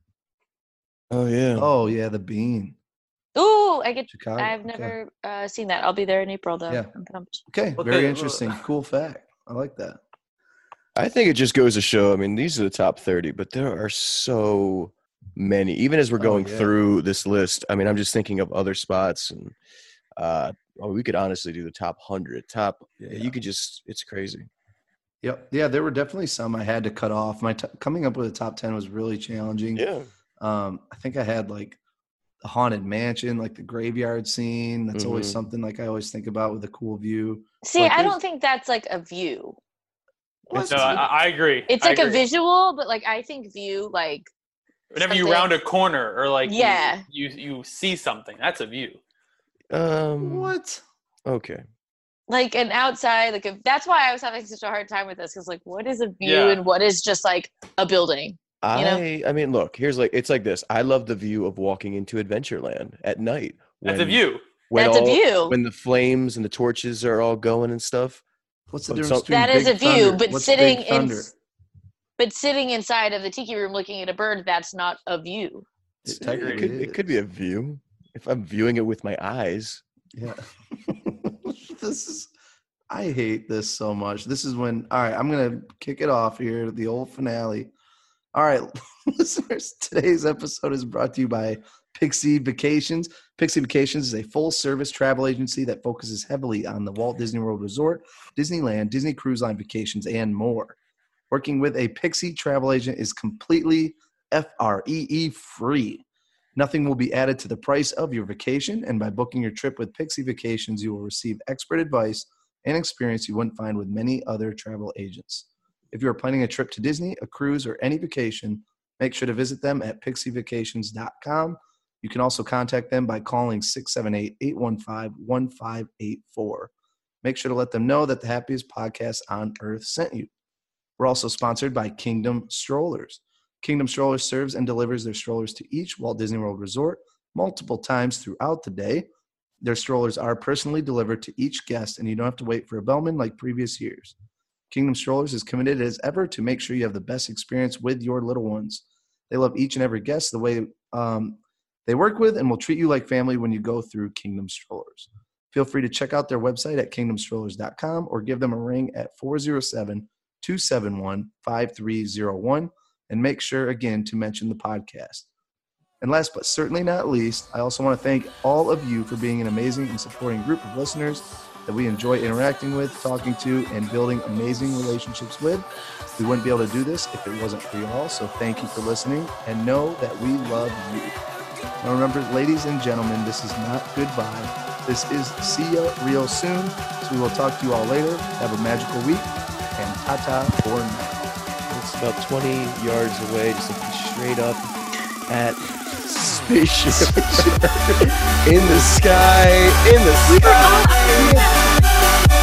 Oh yeah. Oh yeah, the bean. Ooh, I get. Chicago. I've Okay. never uh, seen that. I'll be there in April though. Yeah. I'm pumped. Okay, Okay, very interesting. Cool fact. I like that. I think it just goes to show. I mean, these are the top 30, but there are so many. Even as we're Oh, going yeah. through this list, I mean, I'm just thinking of other spots, and uh, oh, we could honestly do the top 100. Top, Yeah. you could just, it's crazy. Yep. Yeah, there were definitely some I had to cut off. My t- coming up with a top ten was really challenging. Yeah. Um, I think I had like the haunted mansion, like the graveyard scene. That's always Mhm. something like I always think about with a cool view. See, Like, I don't think that's like a view. no, I, I agree. It's I like a visual, but like I think view like Whenever you round a corner or like Yeah. you, you see something, that's a view. Um, What? Okay. like an outside like if, that's why I was having such a hard time with this because like what is a view Yeah. and what is just like a building. I, know? I mean, look, here's like, it's like this. I love the view of walking into Adventureland at night. That's a view. when That's a view. When the flames and the torches are all going and stuff. What's the But difference between That is a view, Thunder? but What's sitting in but sitting inside of the tiki room looking at a bird, that's not a view. It It, could, it could be a view if I'm viewing it with my eyes. Yeah. this is I hate this so much. This is when all right, I'm gonna kick it off here, the old finale. All right, listeners, today's episode is brought to you by Pixie Vacations. Pixie Vacations is a full service travel agency that focuses heavily on the Walt Disney World Resort, Disneyland, Disney Cruise Line vacations, and more. Working with a Pixie travel agent is completely F R E E free. Nothing will be added to the price of your vacation, and by booking your trip with Pixie Vacations, you will receive expert advice and experience you wouldn't find with many other travel agents. If you are planning a trip to Disney, a cruise, or any vacation, make sure to visit them at pixievacations.com. You can also contact them by calling 678 815 1584. Make sure to let them know that the happiest podcast on earth sent you. We're also sponsored by Kingdom Strollers. Kingdom Strollers serves and delivers their strollers to each Walt Disney World resort multiple times throughout the day. Their strollers are personally delivered to each guest, and you don't have to wait for a bellman like previous years. Kingdom Strollers is committed as ever to make sure you have the best experience with your little ones. They love each and every guest the way um, they work with and will treat you like family when you go through Kingdom Strollers. Feel free to check out their website at kingdomstrollers.com or give them a ring at 407 271 5301 and make sure again to mention the podcast. And last but certainly not least, I also want to thank all of you for being an amazing and supporting group of listeners that we enjoy interacting with, talking to, and building amazing relationships with. We wouldn't be able to do this if it wasn't for you all. So thank you for listening and know that we love you. Now remember, ladies and gentlemen, this is not goodbye. This is see ya real soon. So we will talk to you all later. Have a magical week and ta-ta for now. It's about 20 yards away, just straight up at spaceship in the sky, in the sky.